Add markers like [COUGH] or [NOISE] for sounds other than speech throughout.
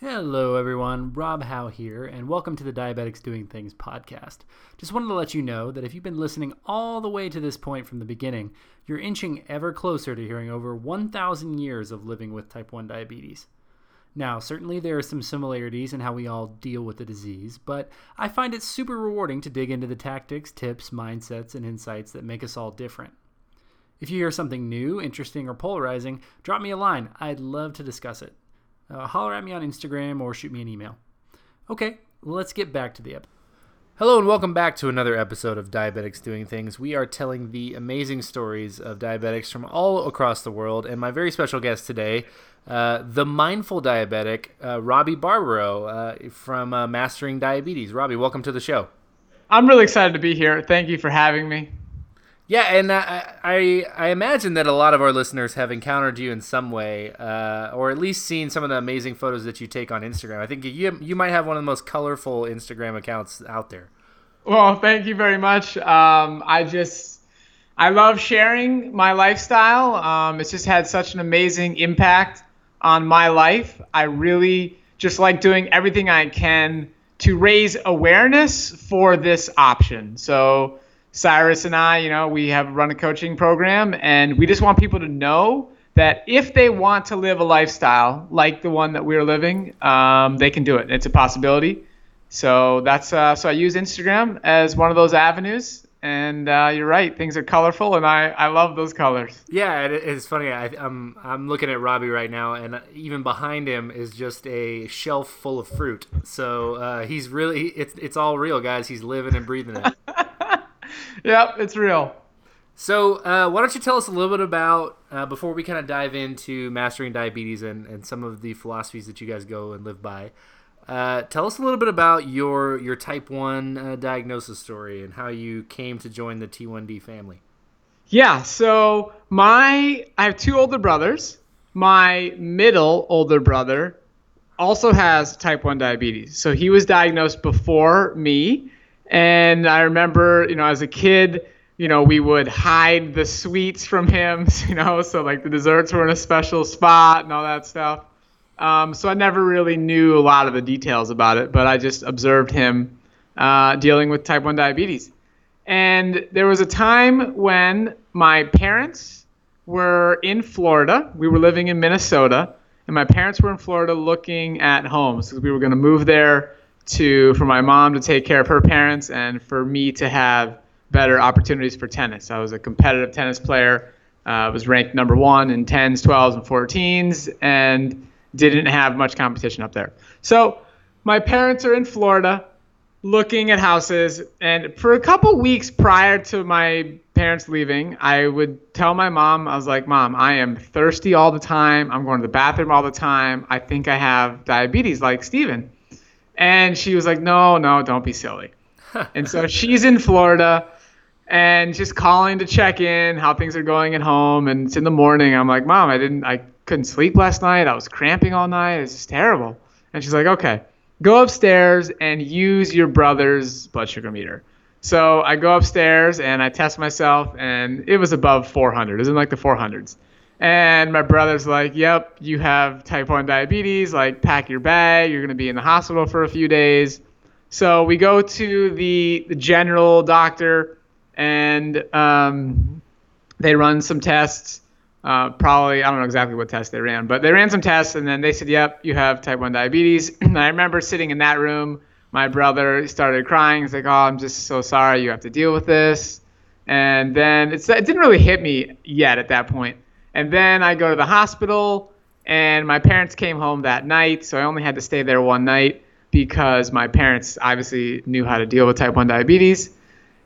Hello, everyone. Rob Howe here, and welcome to the Diabetics Doing Things podcast. Just wanted to let you know that if you've been listening all the way to this point from the beginning, you're inching ever closer to hearing over 1,000 years of living with type 1 diabetes. Now, certainly there are some similarities in how we all deal with the disease, but I find it super rewarding to dig into the tactics, tips, mindsets, and insights that make us all different. If you hear something new, interesting, or polarizing, drop me a line. I'd love to discuss it uh, holler at me on Instagram or shoot me an email. Okay, let's get back to the episode. Hello and welcome back to another episode of Diabetics Doing Things. We are telling the amazing stories of diabetics from all across the world, and my very special guest today, uh, the mindful diabetic, uh, Robby Barbaro uh, from uh, Mastering Diabetes. Robby, welcome to the show. I'm really excited to be here. Thank you for having me. Yeah, and I, I, I imagine that a lot of our listeners have encountered you in some way, uh, or at least seen some of the amazing photos that you take on Instagram. I think you you might have one of the most colorful Instagram accounts out there. Well, thank you very much. Um, I just I love sharing my lifestyle. Um, it's just had such an amazing impact on my life. I really just like doing everything I can to raise awareness for this option. So Cyrus and I, you know, we have run a coaching program, and we just want people to know that if they want to live a lifestyle like the one that we're living, um, they can do it. It's a possibility. So that's uh, so I use Instagram as one of those avenues. And uh, you're right, things are colorful, and I, I love those colors. Yeah, it, it's funny. I, I'm I'm looking at Robby right now, and even behind him is just a shelf full of fruit. So uh, he's really it's it's all real, guys. He's living and breathing it. [LAUGHS] [LAUGHS] yep, it's real. So, uh, why don't you tell us a little bit about, uh, before we kind of dive into mastering diabetes and, and some of the philosophies that you guys go and live by, uh, tell us a little bit about your, your type 1 uh, diagnosis story and how you came to join the T1D family. Yeah, so my, I have two older brothers. My middle older brother also has type 1 diabetes. So he was diagnosed before me and I remember, you know, as a kid, you know, we would hide the sweets from him, [LAUGHS] you know, so like the desserts were in a special spot and all that stuff. Um, so I never really knew a lot of the details about it, but I just observed him uh, dealing with type 1 diabetes. And there was a time when my parents were in Florida. We were living in Minnesota, and my parents were in Florida looking at homes because we were going to move there to for my mom to take care of her parents and for me to have better opportunities for tennis. I was a competitive tennis player. I uh, was ranked number one in 10s, 12s, and 14s, and didn't have much competition up there. So my parents are in Florida looking at houses, and for a couple weeks prior to my parents leaving, I would tell my mom, I was like, Mom, I am thirsty all the time. I'm going to the bathroom all the time. I think I have diabetes like Steven. And she was like, no, no, don't be silly. [LAUGHS] and so she's in Florida and just calling to check in how things are going at home. And it's in the morning. I'm like, Mom, I didn't, I couldn't sleep last night. I was cramping all night. It's just terrible. And she's like, okay, go upstairs and use your brother's blood sugar meter. So I go upstairs and I test myself, and it was above 400. It was in like the 400s. And my brother's like, Yep, you have type 1 diabetes. Like, pack your bag. You're going to be in the hospital for a few days. So we go to the, the general doctor and um, they run some tests. Uh, probably, I don't know exactly what tests they ran, but they ran some tests and then they said, Yep, you have type 1 diabetes. [CLEARS THROAT] and I remember sitting in that room. My brother started crying. He's like, Oh, I'm just so sorry you have to deal with this. And then it didn't really hit me yet at that point. And then I go to the hospital, and my parents came home that night, so I only had to stay there one night because my parents obviously knew how to deal with type 1 diabetes.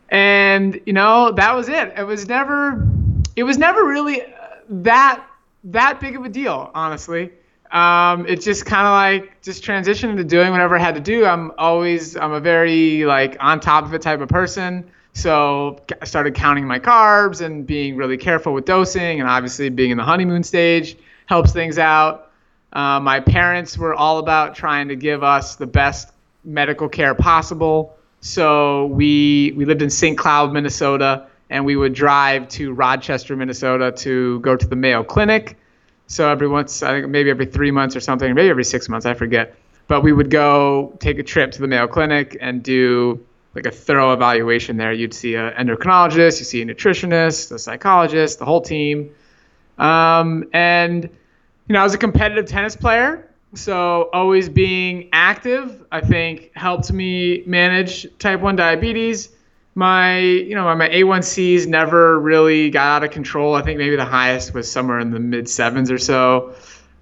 And, you know, that was it. It was never it was never really that that big of a deal, honestly. Um, it just kind of like just transitioned into doing whatever I had to do. I'm always I'm a very like on top of it type of person. So I started counting my carbs and being really careful with dosing, and obviously being in the honeymoon stage helps things out. Uh, my parents were all about trying to give us the best medical care possible. So we we lived in St. Cloud, Minnesota, and we would drive to Rochester, Minnesota to go to the Mayo Clinic. So every once, I think maybe every three months or something, maybe every six months, I forget. But we would go take a trip to the Mayo Clinic and do like a thorough evaluation there. You'd see an endocrinologist, you see a nutritionist, a psychologist, the whole team. Um, and you know, I was a competitive tennis player, so always being active, I think, helped me manage type one diabetes. My, you know, my A1Cs never really got out of control. I think maybe the highest was somewhere in the mid sevens or so.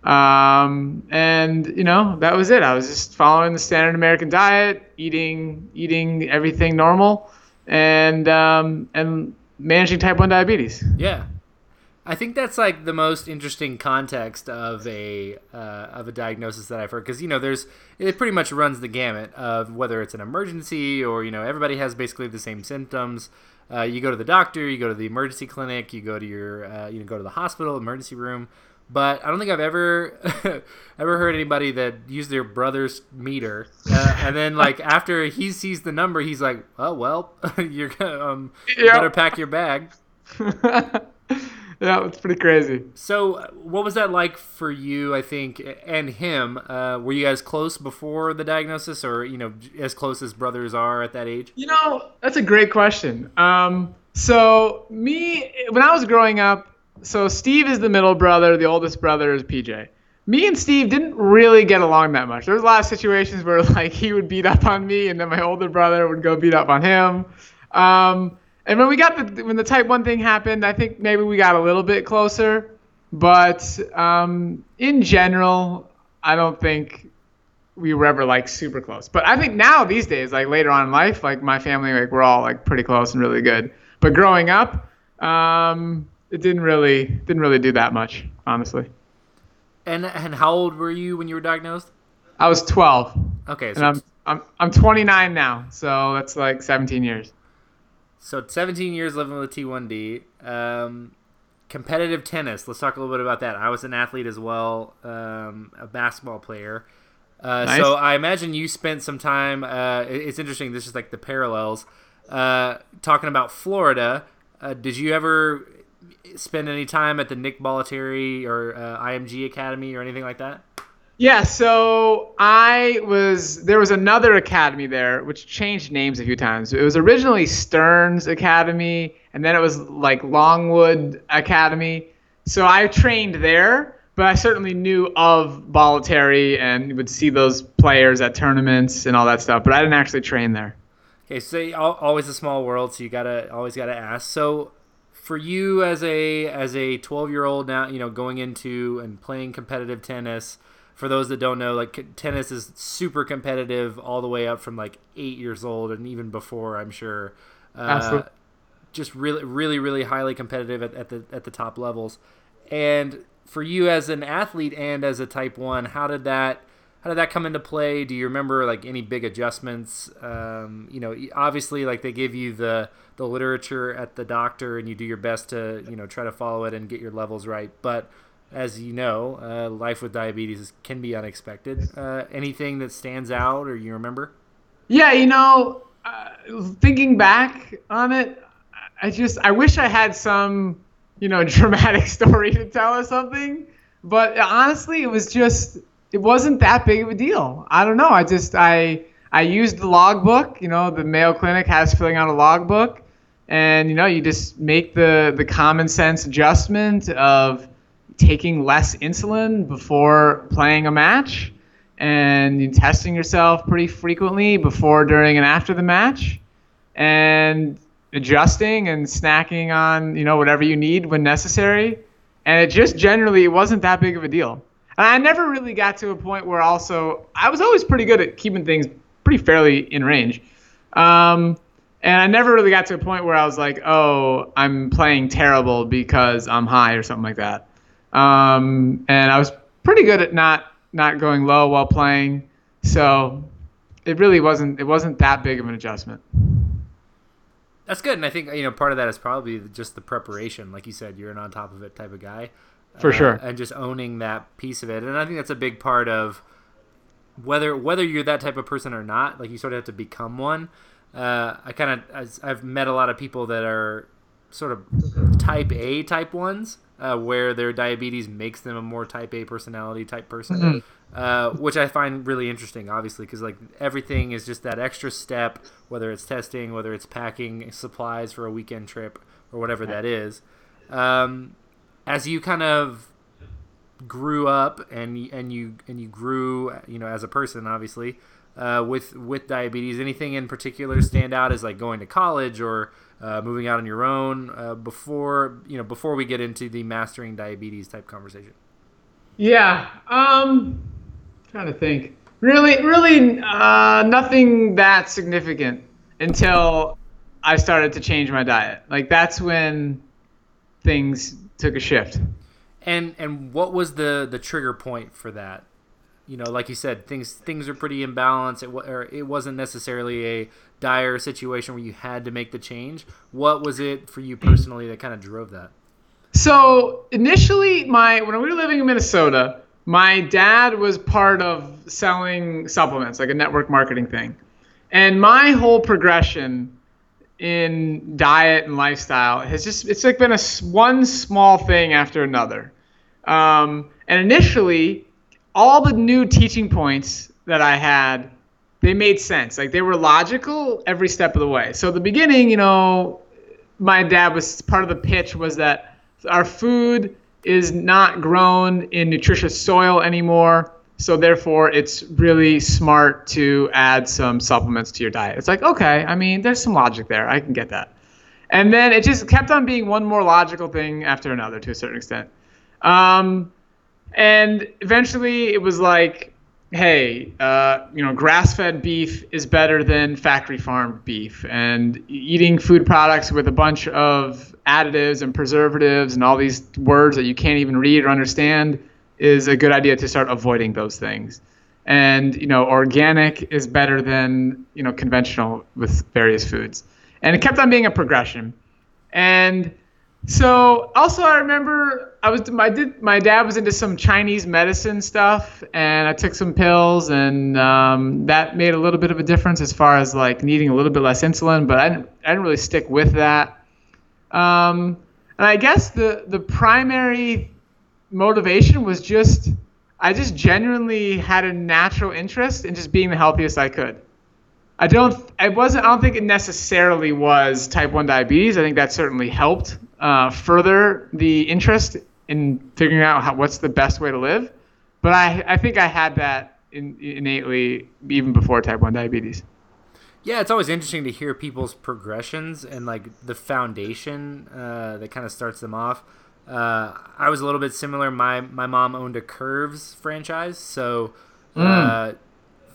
Um, and you know, that was it. I was just following the standard American diet, eating eating everything normal, and um, and managing type one diabetes. Yeah, I think that's like the most interesting context of a uh, of a diagnosis that I've heard because you know there's it pretty much runs the gamut of whether it's an emergency or you know everybody has basically the same symptoms. Uh, you go to the doctor, you go to the emergency clinic, you go to your uh, you know go to the hospital emergency room but I don't think I've ever [LAUGHS] ever heard anybody that used their brother's meter, uh, and then like after he sees the number, he's like, "Oh well, [LAUGHS] you're gonna um, you better pack your bag." [LAUGHS] yeah, it's pretty crazy. So, what was that like for you? I think, and him. Uh, were you guys close before the diagnosis, or you know, as close as brothers are at that age? You know, that's a great question. Um, so me, when I was growing up, so Steve is the middle brother. The oldest brother is PJ. Me and Steve didn't really get along that much. There was a lot of situations where [LAUGHS] like he would beat up on me, and then my older brother would go beat up on him. Um, and when we got the when the type one thing happened, I think maybe we got a little bit closer. But um, in general, I don't think we were ever like super close. But I think now these days, like later on in life, like my family, like we're all like pretty close and really good. But growing up, um, it didn't really didn't really do that much, honestly. And and how old were you when you were diagnosed? I was 12. Okay, so and I'm I'm I'm 29 now, so that's like 17 years. So 17 years living with T1D. Um, competitive tennis. Let's talk a little bit about that. I was an athlete as well, um, a basketball player. Uh, nice. So I imagine you spent some time. Uh, it's interesting. This is like the parallels. Uh, talking about Florida. Uh, did you ever spend any time at the Nick Bollettieri or uh, IMG Academy or anything like that? Yeah, so I was there was another academy there which changed names a few times. It was originally Stearns Academy and then it was like Longwood Academy. So I trained there, but I certainly knew of Bollettieri and would see those players at tournaments and all that stuff, but I didn't actually train there. Okay, so always a small world, so you gotta always gotta ask. So for you as a as a 12 year old now you know going into and playing competitive tennis for those that don't know like tennis is super competitive all the way up from like eight years old and even before i'm sure uh, Absolutely. just really really really highly competitive at, at the at the top levels and for you as an athlete and as a type 1 how did that how did that come into play? Do you remember like any big adjustments? Um, you know obviously like they give you the the literature at the doctor and you do your best to you know try to follow it and get your levels right. But as you know uh, life with diabetes can be unexpected. Uh, anything that stands out or you remember? Yeah you know uh, thinking back on it i just i wish i had some you know [LAUGHS] dramatic story to tell or something. But honestly it was just it wasn't that big of a deal. I don't know. I just i I used the logbook. You know, the Mayo Clinic has filling out a logbook, and you know you just make the the common sense adjustment of taking less insulin before playing a match and testing yourself pretty frequently before during and after the match and adjusting and snacking on you know whatever you need when necessary. And it just generally it wasn't that big of a deal i never really got to a point where also i was always pretty good at keeping things pretty fairly in range. Um, and I never really got to a point where I was like, oh, I'm playing terrible because I'm high or something like that. Um, and I was pretty good at not not going low while playing, so it really wasn't it wasn't that big of an adjustment. That's good, and I think you know part of that is probably just the preparation, like you said, you're an on top of it type of guy, for uh, sure, and just owning that piece of it. And I think that's a big part of whether whether you're that type of person or not. Like you sort of have to become one uh, I kind of I've met a lot of people that are sort of type A type ones, uh, where their diabetes makes them a more type A personality type person, Mm-hmm. uh, which I find really interesting, obviously, because like everything is just that extra step, whether it's testing, whether it's packing supplies for a weekend trip or whatever that is. Um, as you kind of grew up and and you and you grew, you know, as a person, obviously. Uh, with with diabetes, anything in particular stand out as like going to college or uh, moving out on your own uh, before you know before we get into the mastering diabetes type conversation Yeah. Um, trying to think. Really, really, uh, nothing that significant until I started to change my diet. Like that's when things took a shift. and and what was the the trigger point for that? You know like you said things things are pretty imbalanced. It, wa- or it wasn't necessarily a dire situation where you had to make the change. What was it for you personally that kind of drove that? So initially, my when we were living in Minnesota, my dad was part of selling supplements, like a network marketing thing, and my whole progression in diet and lifestyle has just it's like been a one small thing after another. Um, and initially, all the new teaching points that I had, they made sense. Like they were logical every step of the way. So the beginning, you know, my dad was part of the pitch was that our food is not grown in nutritious soil anymore. So therefore, it's really smart to add some supplements to your diet. It's like, okay, I mean, there's some logic there. I can get that. And then it just kept on being one more logical thing after another to a certain extent. Um, and eventually, it was like, hey, uh, you know, grass-fed beef is better than factory-farmed beef, and eating food products with a bunch of additives and preservatives and all these words that you can't even read or understand is a good idea to start avoiding those things. And you know, organic is better than you know conventional with various foods, and it kept on being a progression. And so also I remember I was my did my dad was into some Chinese medicine stuff, and I took some pills, and um, that made a little bit of a difference as far as like needing a little bit less insulin. But I didn't I didn't really stick with that. Um, and I guess the the primary motivation was just I just genuinely had a natural interest in just being the healthiest I could. I don't. I wasn't. I don't think it necessarily was type one diabetes. I think that certainly helped uh, further the interest in figuring out how, what's the best way to live. But I, I think I had that in, innately even before type one diabetes. yeah it's always interesting to hear people's progressions and like the foundation uh, that kind of starts them off uh, i was a little bit similar my my mom owned a curves franchise so uh,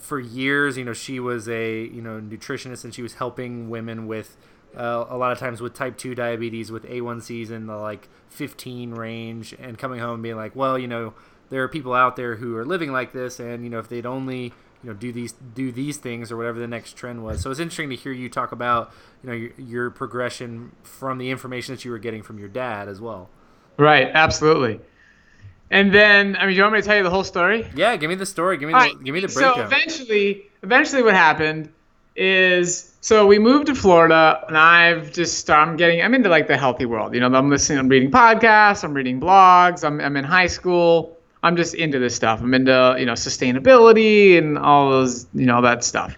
for years, you know, she was a you know nutritionist and she was helping women with uh, a lot of times with type two diabetes with A1Cs in the like 15 range, and coming home and being like, well, you know, there are people out there who are living like this, and you know, if they'd only you know do these do these things or whatever the next trend was. So it's interesting to hear you talk about you know your, your progression from the information that you were getting from your dad as well. Right. Absolutely. And then, I mean, do you want me to tell you the whole story? Yeah, give me the story. Give me the, right, give me the So eventually, eventually, what happened is so we moved to Florida, and I've just I'm getting I'm into like the healthy world. You know, I'm listening, I'm reading podcasts, I'm reading blogs. I'm I'm in high school. I'm just into this stuff. I'm into you know sustainability and all those you know that stuff.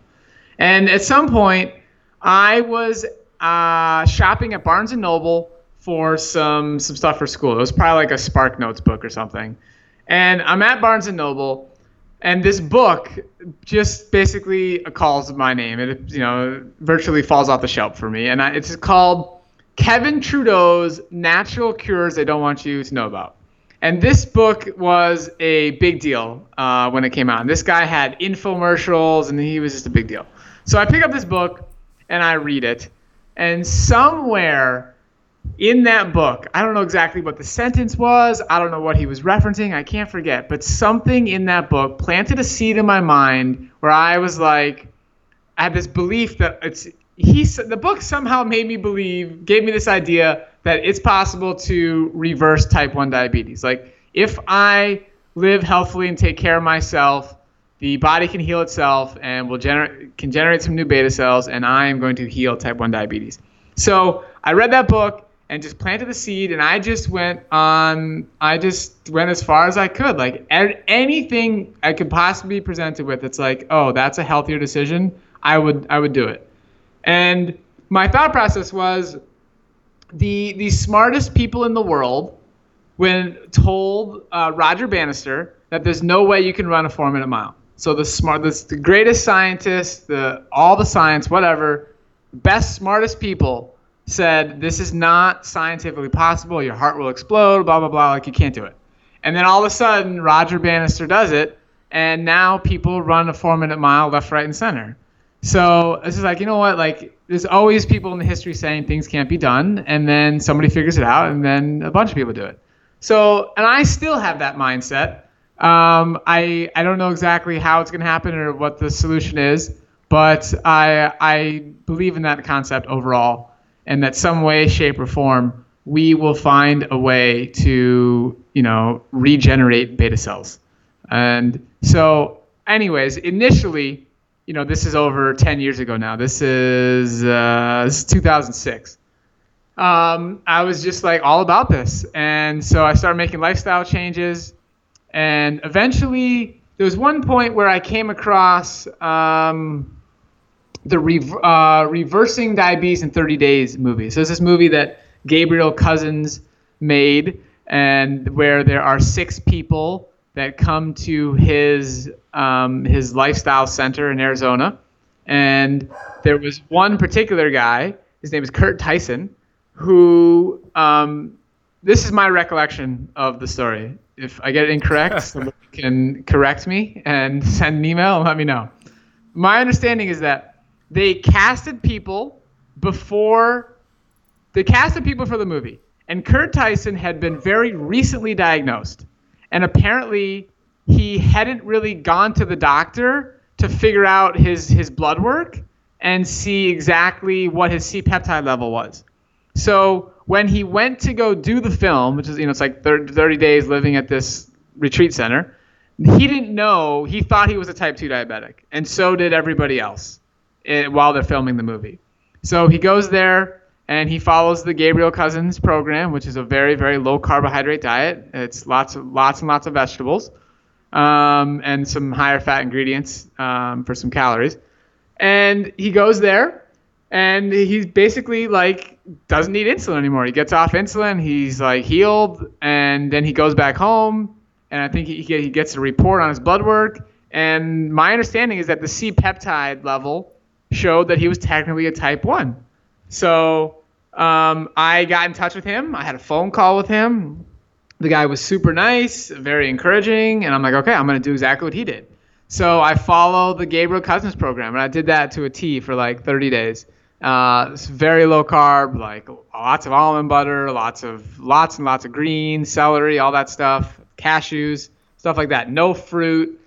And at some point, I was uh, shopping at Barnes and Noble for some some stuff for school. It was probably like a Spark Notes book or something. And I'm at Barnes and Noble, and this book just basically calls my name. It you know virtually falls off the shelf for me, and I, it's called Kevin Trudeau's Natural Cures They Don't Want You to Know About. And this book was a big deal uh, when it came out. And this guy had infomercials, and he was just a big deal. So I pick up this book and I read it, and somewhere in that book, I don't know exactly what the sentence was. I don't know what he was referencing. I can't forget. But something in that book planted a seed in my mind where I was like, I had this belief that it's he. The book somehow made me believe, gave me this idea that it's possible to reverse type one diabetes. Like if I live healthfully and take care of myself, the body can heal itself and will generate can generate some new beta cells, and I am going to heal type one diabetes. So I read that book and just planted the seed and I just went on I just went as far as I could. Like anything I could possibly be presented with it's like oh that's a healthier decision I would I would do it. And my thought process was the the smartest people in the world when told uh, Roger Bannister that there's no way you can run a four minute mile. So the smart the, the greatest scientists the all the science whatever best smartest people said this is not scientifically possible. Your heart will explode. Blah blah blah. Like you can't do it. And then all of a sudden, Roger Bannister does it, and now people run a four-minute mile left, right, and center. So this is like, you know what? Like, there's always people in the history saying things can't be done, and then somebody figures it out, and then a bunch of people do it. So, and I still have that mindset. Um, I I don't know exactly how it's going to happen or what the solution is, but I I believe in that concept overall and that some way, shape, or form we will find a way to you know regenerate beta cells. And so, anyways, initially, you know, this is over 10 years ago now. This is uh, this is 2006. Um, I was just like all about this, and so I started making lifestyle changes, and eventually there was one point where I came across. Um, the Re- uh, Reversing Diabetes in 30 Days movie. So it's this movie that Gabriel Cousens made, and where there are six people that come to his um, his lifestyle center in Arizona, and there was one particular guy. His name is Kurt Tyson, who um, this is my recollection of the story. If I get it incorrect, [LAUGHS] somebody can correct me and send an email and let me know. My understanding is that they casted people before they casted people for the movie. And Kurt Tyson had been very recently diagnosed. And apparently he hadn't really gone to the doctor to figure out his his blood work and see exactly what his C-peptide level was. So when he went to go do the film, which is you know it's like 30, 30 days living at this retreat center, he didn't know. He thought he was a type 2 diabetic, and so did everybody else it, while they're filming the movie. So he goes there and he follows the Gabriel Cousens program, which is a very very low carbohydrate diet. It's lots of lots and lots of vegetables, um, and some higher fat ingredients um, for some calories. And he goes there, and he's basically like doesn't need insulin anymore. He gets off insulin. He's like healed, and then he goes back home. And I think he, he gets a report on his blood work. And my understanding is that the C peptide level showed that he was technically a type 1. So um, I got in touch with him. I had a phone call with him. The guy was super nice, very encouraging, and I'm like, okay, I'm going to do exactly what he did. So I followed the Gabriel Cousens program, and I did that to a T for like 30 days. Uh, it's very low carb, like lots of almond butter, lots of lots and lots of greens, celery, all that stuff, cashews, stuff like that. No fruit,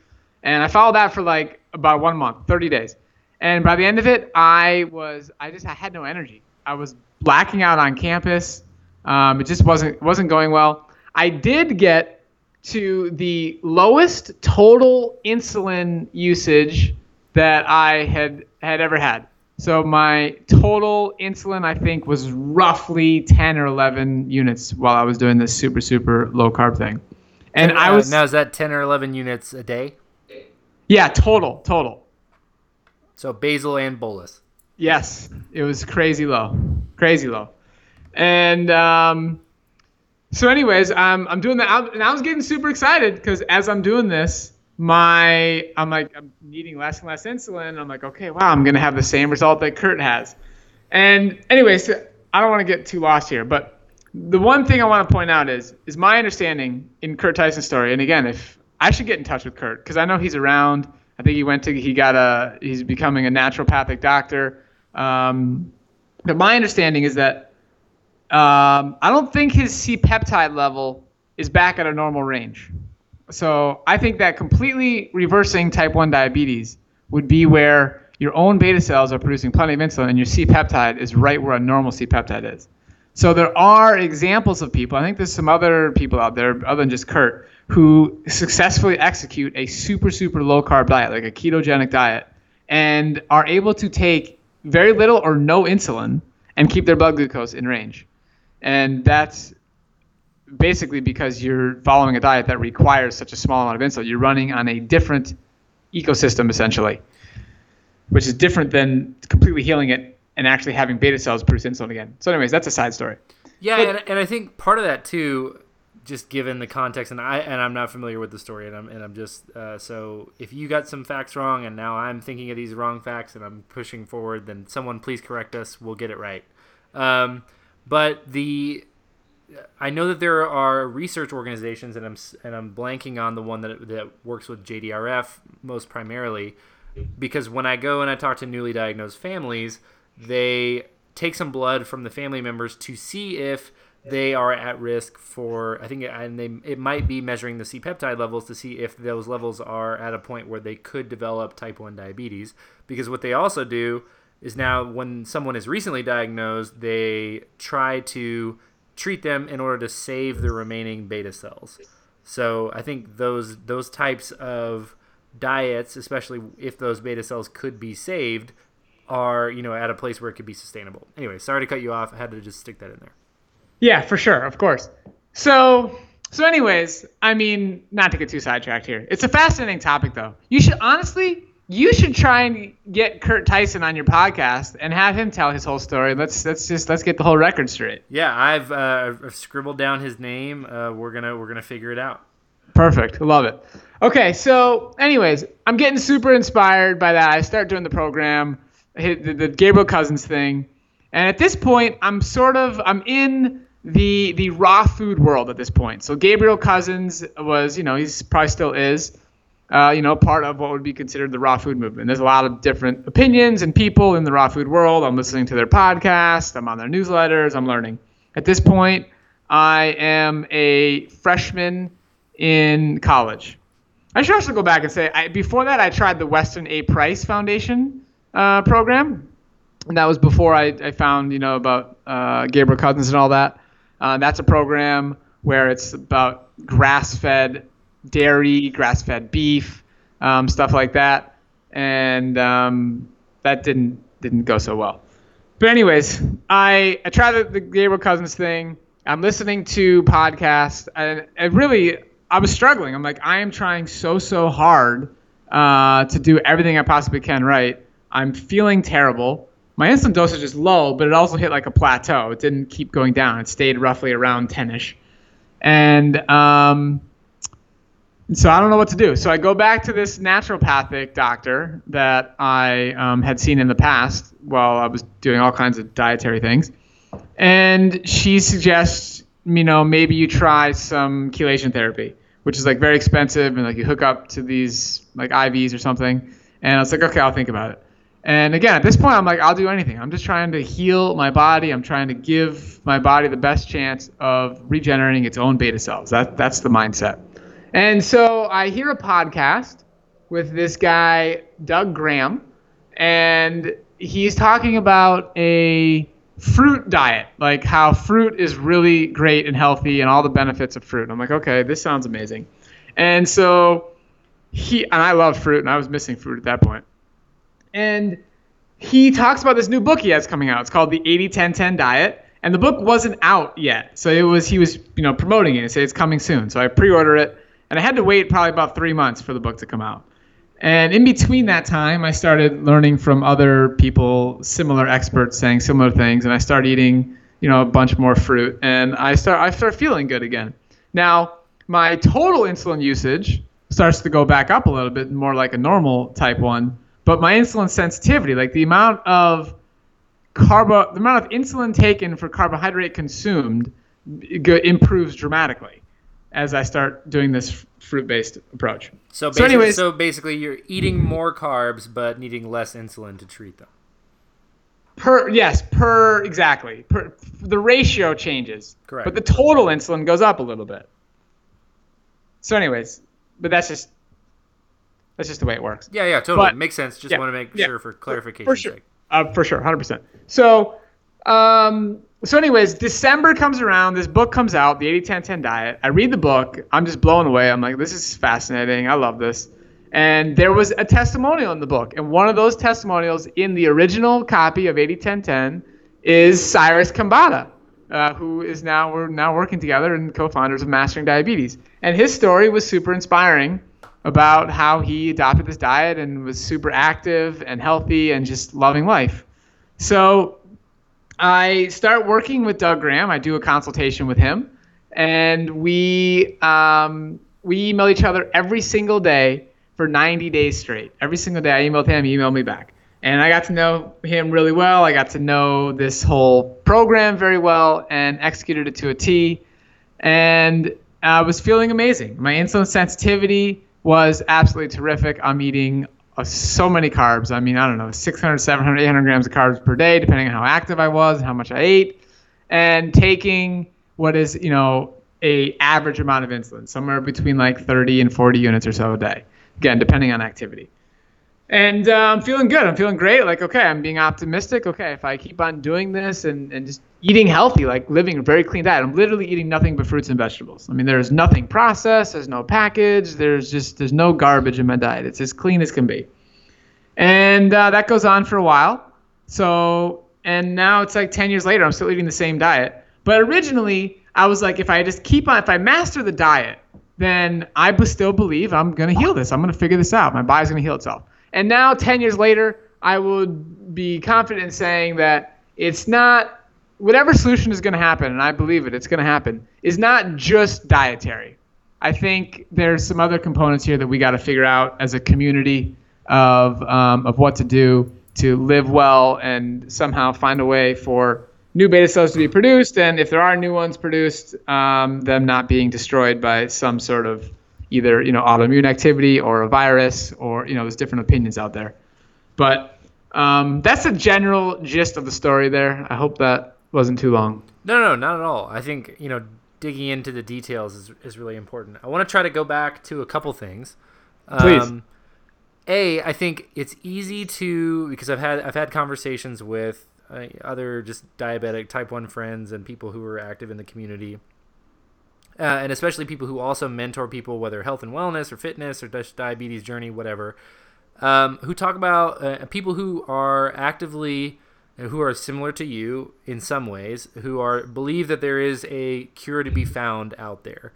and I followed that for like about one month, 30 days. And by the end of it, I was I just I had no energy. I was blacking out on campus. Um, it just wasn't wasn't going well. I did get to the lowest total insulin usage that I had had ever had. So my total insulin, I think, was roughly 10 or 11 units while I was doing this super super low carb thing. And uh, I was now is that 10 or 11 units a day? Yeah, total, total. So basal and bolus. Yes, it was crazy low, crazy low, and um, so anyways, I'm I'm doing that, and I was getting super excited because as I'm doing this, my I'm like I'm needing less and less insulin. I'm like, okay, wow, I'm gonna have the same result that Kurt has. And anyways, I don't want to get too lost here, but the one thing I want to point out is is my understanding in Kurt Tyson's story. And again, if I should get in touch with Kurt because I know he's around I think he went to he got a he's becoming a naturopathic doctor. Um, but my understanding is that um, I don't think his C peptide level is back at a normal range. So I think that completely reversing type 1 diabetes would be where your own beta cells are producing plenty of insulin and your C peptide is right where a normal C peptide is. So there are examples of people. I think there's some other people out there other than just Kurt who successfully execute a super, super low carb diet, like a ketogenic diet, and are able to take very little or no insulin and keep their blood glucose in range. and that's basically because you're following a diet that requires such a small amount of insulin. You're running on a different ecosystem essentially, which is different than completely healing it and actually having beta cells produce insulin again. So, anyways, that's a side story. Yeah, but, and, and I think part of that too, just given the context, and I and I'm not familiar with the story, and I'm and I'm just uh, so if you got some facts wrong, and now I'm thinking of these wrong facts, and I'm pushing forward, then someone please correct us. We'll get it right. Um, but the I know that there are research organizations, and I'm and I'm blanking on the one that that works with JDRF most primarily, because when I go and I talk to newly diagnosed families, they take some blood from the family members to see if they are at risk for I think and they it might be measuring the C peptide levels to see if those levels are at a point where they could develop type 1 diabetes because what they also do is now when someone is recently diagnosed they try to treat them in order to save the remaining beta cells. So I think those those types of diets, especially if those beta cells could be saved, are you know at a place where it could be sustainable. Anyway, sorry to cut you off. I had to just stick that in there. Yeah, for sure, of course. So so anyways, I mean, not to get too sidetracked here. It's a fascinating topic though. You should honestly you should try and get Kurt Tyson on your podcast and have him tell his whole story. Let's let's just let's get the whole record straight. Yeah, I've, uh, I've scribbled down his name. Uh, we're gonna we're gonna figure it out. Perfect, love it. Okay, so anyways, I'm getting super inspired by that. I start doing the program, the, the Gabriel Cousens thing, and at this point, I'm sort of I'm in the the raw food world at this point. So Gabriel Cousens was, you know, he's probably still is uh, you know, part of what would be considered the raw food movement. There's a lot of different opinions and people in the raw food world. I'm listening to their podcast, I'm on their newsletters, I'm learning. At this point, I am a freshman in college. I should also go back and say, I, before that, I tried the Weston A. Price Foundation uh, program. And that was before I, I found, you know, about uh, Gabriel Cousens and all that. Uh, that's a program where it's about grass-fed dairy, grass-fed beef, um, stuff like that, and um, that didn't didn't go so well. But anyways, I I tried the, the Gabriel Cousens thing. I'm listening to podcasts, and really I was struggling. I'm like I am trying so so hard uh, to do everything I possibly can right. I'm feeling terrible. My insulin dosage is low, but it also hit like a plateau. It didn't keep going down. It stayed roughly around 10ish. And um, so I don't know what to do. So I go back to this naturopathic doctor that I um, had seen in the past while I was doing all kinds of dietary things, and she suggests, you know, maybe you try some chelation therapy, which is like very expensive, and like you hook up to these like IVs or something. And I was like, okay, I'll think about it. And again, at this point, I'm like, I'll do anything. I'm just trying to heal my body. I'm trying to give my body the best chance of regenerating its own beta cells. That that's the mindset. And so I hear a podcast with this guy, Doug Graham, and he's talking about a fruit diet, like how fruit is really great and healthy and all the benefits of fruit. I'm like, okay, this sounds amazing. And so he, and I love fruit, and I was missing fruit at that point. And he talks about this new book he has coming out. It's called the 80 10 10 Diet. And the book wasn't out yet. So it was, he was, you know, promoting it and said it's coming soon. So I pre ordered it and I had to wait probably about three months for the book to come out. And in between that time, I started learning from other people, similar experts saying similar things, and I started eating, you know, a bunch more fruit, and I start I start feeling good again. Now, my total insulin usage starts to go back up a little bit, more like a normal type one, but my insulin sensitivity, like the amount of carbo, the amount of insulin taken for carbohydrate consumed, improves dramatically as I start doing this fruit-based approach. So, so anyways, so basically, you're eating more carbs but needing less insulin to treat them. Per yes, per exactly. Per, the ratio changes. Correct. But the total insulin goes up a little bit. So, anyways, but that's just that's just the way it works. Yeah, yeah, totally but, makes sense. Just yeah, want to make yeah, sure for clarification. For sure, uh, for sure, hundred percent. So, um, so anyways december comes around this book comes out the 80-10-10 diet i read the book i'm just blown away i'm like this is fascinating i love this and there was a testimonial in the book and one of those testimonials in the original copy of 80-10-10 is cyrus khambatta uh, who is now we're now working together and co-founders of Mastering Diabetes. And his story was super inspiring about how he adopted this diet and was super active and healthy and just loving life. So I start working with Doug Graham. I do a consultation with him, and we um, we email each other every single day for 90 days straight. Every single day I emailed him, he emailed me back. And I got to know him really well. I got to know this whole program very well and executed it to a T. And I was feeling amazing. My insulin sensitivity was absolutely terrific. I'm eating uh, so many carbs. I mean, I don't know, 600, 700, 800 grams of carbs per day, depending on how active I was and how much I ate. And taking what is, you know, a average amount of insulin, somewhere between like 30 and 40 units or so a day. Again, depending on activity. And uh, I'm feeling good. I'm feeling great. Like, okay, I'm being optimistic. Okay, if I keep on doing this and, and just eating healthy, like living a very clean diet, I'm literally eating nothing but fruits and vegetables. I mean, there's nothing processed. There's no package. There's just there's no garbage in my diet. It's as clean as can be. And uh, that goes on for a while. So, and now it's like 10 years later, I'm still eating the same diet. But originally, I was like, if I just keep on, if I master the diet, then I still believe I'm going to heal this. I'm going to figure this out. My body's going to heal itself. And now, 10 years later, I would be confident in saying that it's not whatever solution is going to happen, and I believe it, it's going to happen, is not just dietary. I think there's some other components here that we got to figure out as a community of, um, of what to do to live well and somehow find a way for new beta cells to be produced, and if there are new ones produced, um, them not being destroyed by some sort of either you know autoimmune activity or a virus or you know there's different opinions out there. But um, that's the general gist of the story there. I hope that wasn't too long. No no not at all. I think you know digging into the details is, is really important. I want to try to go back to a couple things. Please. Um, a i think it's easy to because i've had i've had conversations with uh, other just diabetic type 1 friends and people who are active in the community uh, and especially people who also mentor people, whether health and wellness or fitness or diabetes journey, whatever, um, who talk about uh, people who are actively uh, who are similar to you in some ways, who are believe that there is a cure to be found out there.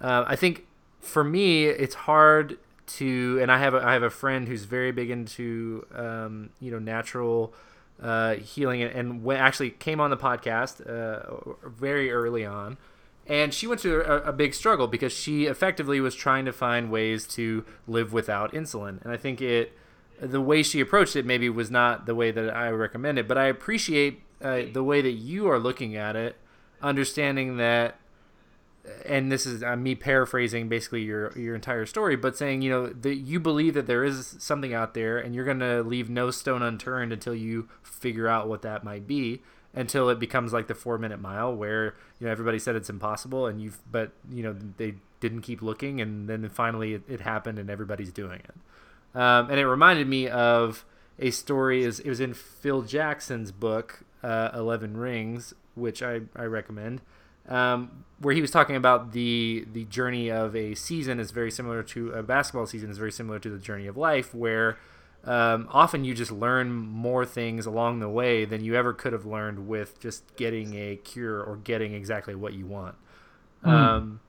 Uh, I think for me, it's hard to, and I have a, I have a friend who's very big into um, you know natural uh, healing, and, and when actually came on the podcast uh, very early on and she went through a, a, big struggle because she effectively was trying to find ways to live without insulin. And i think it the way she approached it maybe was not the way that i recommend it but i appreciate uh, the way that you are looking at it understanding that and this is uh, me paraphrasing basically your your entire story but saying you know that you believe that there is something out there and you're going to leave no stone unturned until you figure out what that might be until it becomes like the four minute mile where you know everybody said it's impossible and you've but you know they didn't keep looking and then finally it, it happened and everybody's doing it. Um, and it reminded me of a story is it was in phil jackson's book uh, 11 rings which i, I recommend um, where he was talking about the the journey of a season is very similar to a basketball season is very similar to the journey of life where um, often you just learn more things along the way than you ever could have learned with just getting a cure or getting exactly what you want. Mm. Um,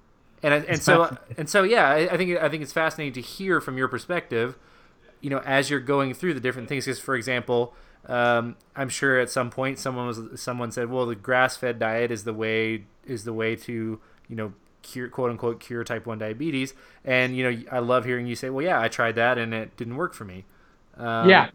and and so and so yeah, I, I, think I think it's fascinating to hear from your perspective. You know, as you're going through the different things, because for example, um, I'm sure at some point someone was someone said, well, the grass-fed diet is the way is the way to you know cure quote unquote cure type 1 diabetes and you know i love hearing you say well yeah i tried that and it didn't work for me um, yeah.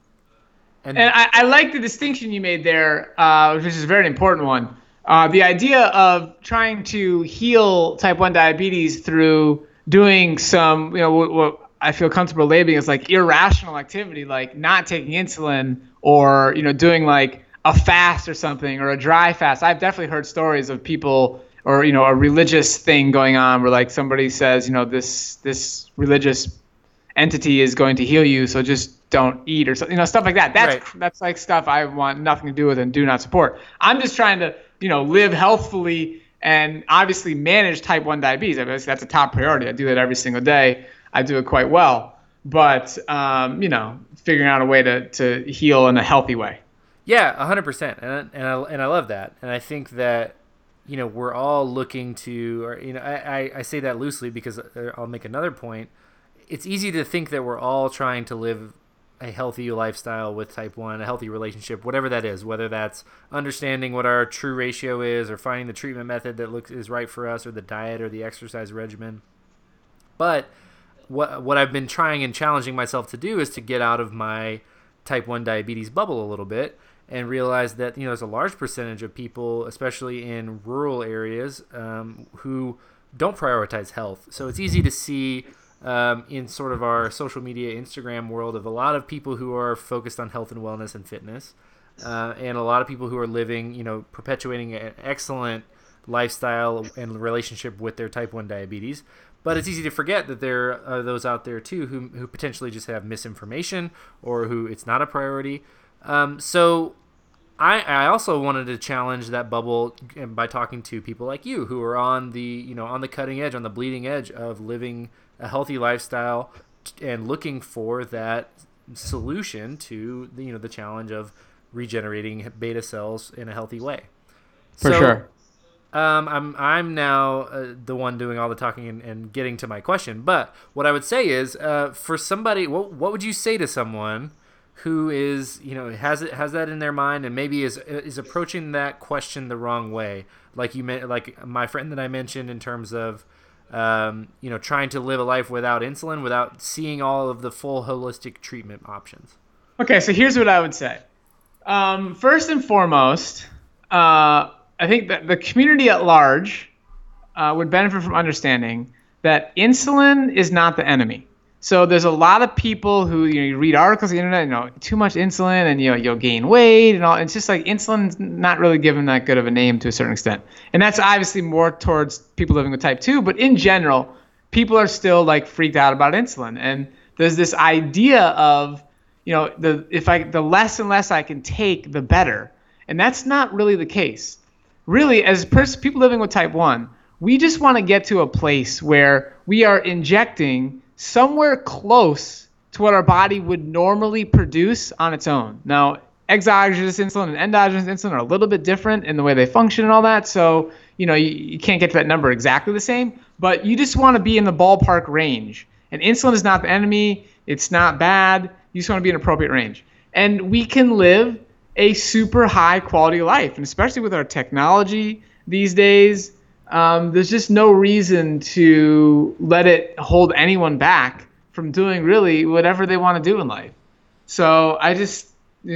And, and I, I, like the distinction you made there, uh, which is a very important one. Uh, the idea of trying to heal type 1 diabetes through doing some, you know, what, what I feel comfortable labeling as like irrational activity, like not taking insulin or, you know, doing like a fast or something or a dry fast. I've definitely heard stories of people or, you know, a religious thing going on where like somebody says, you know, this, this religious entity is going to heal you. So just don't eat or something, you know, stuff like that. That's right. that's like stuff I want nothing to do with and do not support. I'm just trying to, you know, live healthfully and obviously manage type 1 diabetes. I mean, that's a top priority. I do that every single day. I do it quite well. But, um, you know, figuring out a way to, to heal in a healthy way. Yeah, 100%. And, and, I, and I love that. And I think that you know we're all looking to or you know I, I say that loosely because uh, i'll make another point it's easy to think that we're all trying to live a healthy lifestyle with type 1 a healthy relationship whatever that is whether that's understanding what our true ratio is or finding the treatment method that looks is right for us or the diet or the exercise regimen but what what I've been trying and challenging myself to do is to get out of my type 1 diabetes bubble a little bit and realize that you know there's a large percentage of people, especially in rural areas, um, who don't prioritize health. So it's easy to see um, in sort of our social media Instagram world of a lot of people who are focused on health and wellness and fitness, uh, and a lot of people who are living, you know, perpetuating an excellent lifestyle and relationship with their type 1 diabetes. But it's easy to forget that there are those out there too who, who potentially just have misinformation or who it's not a priority. Um, so I, I also wanted to challenge that bubble by talking to people like you who are on the you know on the cutting edge on the bleeding edge of living a healthy lifestyle and looking for that solution to the, you know the challenge of regenerating beta cells in a healthy way. For so, sure. Um, I'm I'm now uh, the one doing all the talking and, and, getting to my question. But what I would say is, uh, for somebody, what what would you say to someone who is you know has it has that in their mind and maybe is is approaching that question the wrong way. Like you like my friend that I mentioned in terms of um, you know trying to live a life without insulin without seeing all of the full holistic treatment options. Okay so here's what I would say. Um, first and foremost uh, I think that the community at large uh, would benefit from understanding that insulin is not the enemy so there's a lot of people who you know you read articles on the internet, you know, too much insulin and you know you'll gain weight and all. It's just like insulin's not really given that good of a name to a certain extent, and that's obviously more towards people living with type two. But in general, people are still like freaked out about insulin, and there's this idea of you know the if I the less and less I can take, the better, and that's not really the case. Really, as pers- people living with type one, we just want to get to a place where we are injecting somewhere close to what our body would normally produce on its own. Now, exogenous insulin and endogenous insulin are a little bit different in the way they function and all that. So, you know, you, you can't get to that number exactly the same, but you just want to be in the ballpark range. And insulin is not the enemy, it's not bad. You just want to be in appropriate range. And we can live a super high quality life, and especially with our technology these days, um, there's just no reason to let it hold anyone back from doing really whatever they want to do in life. So I just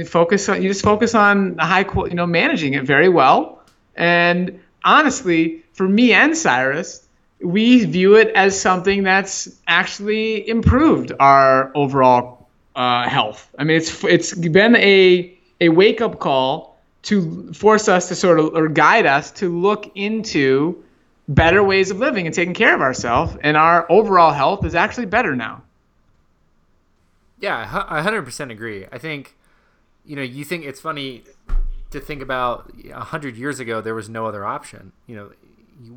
focus on you just focus on the high quality, you know managing it very well. And honestly, for me and Cyrus, we view it as something that's actually improved our overall uh, health. I mean, it's it's been a a wake up call to force us to sort of or guide us to look into better ways of living and taking care of ourselves and our overall health is actually better now. Yeah i 100% agree. I think you know you think it's funny to think about 100 years ago there was no other option. You know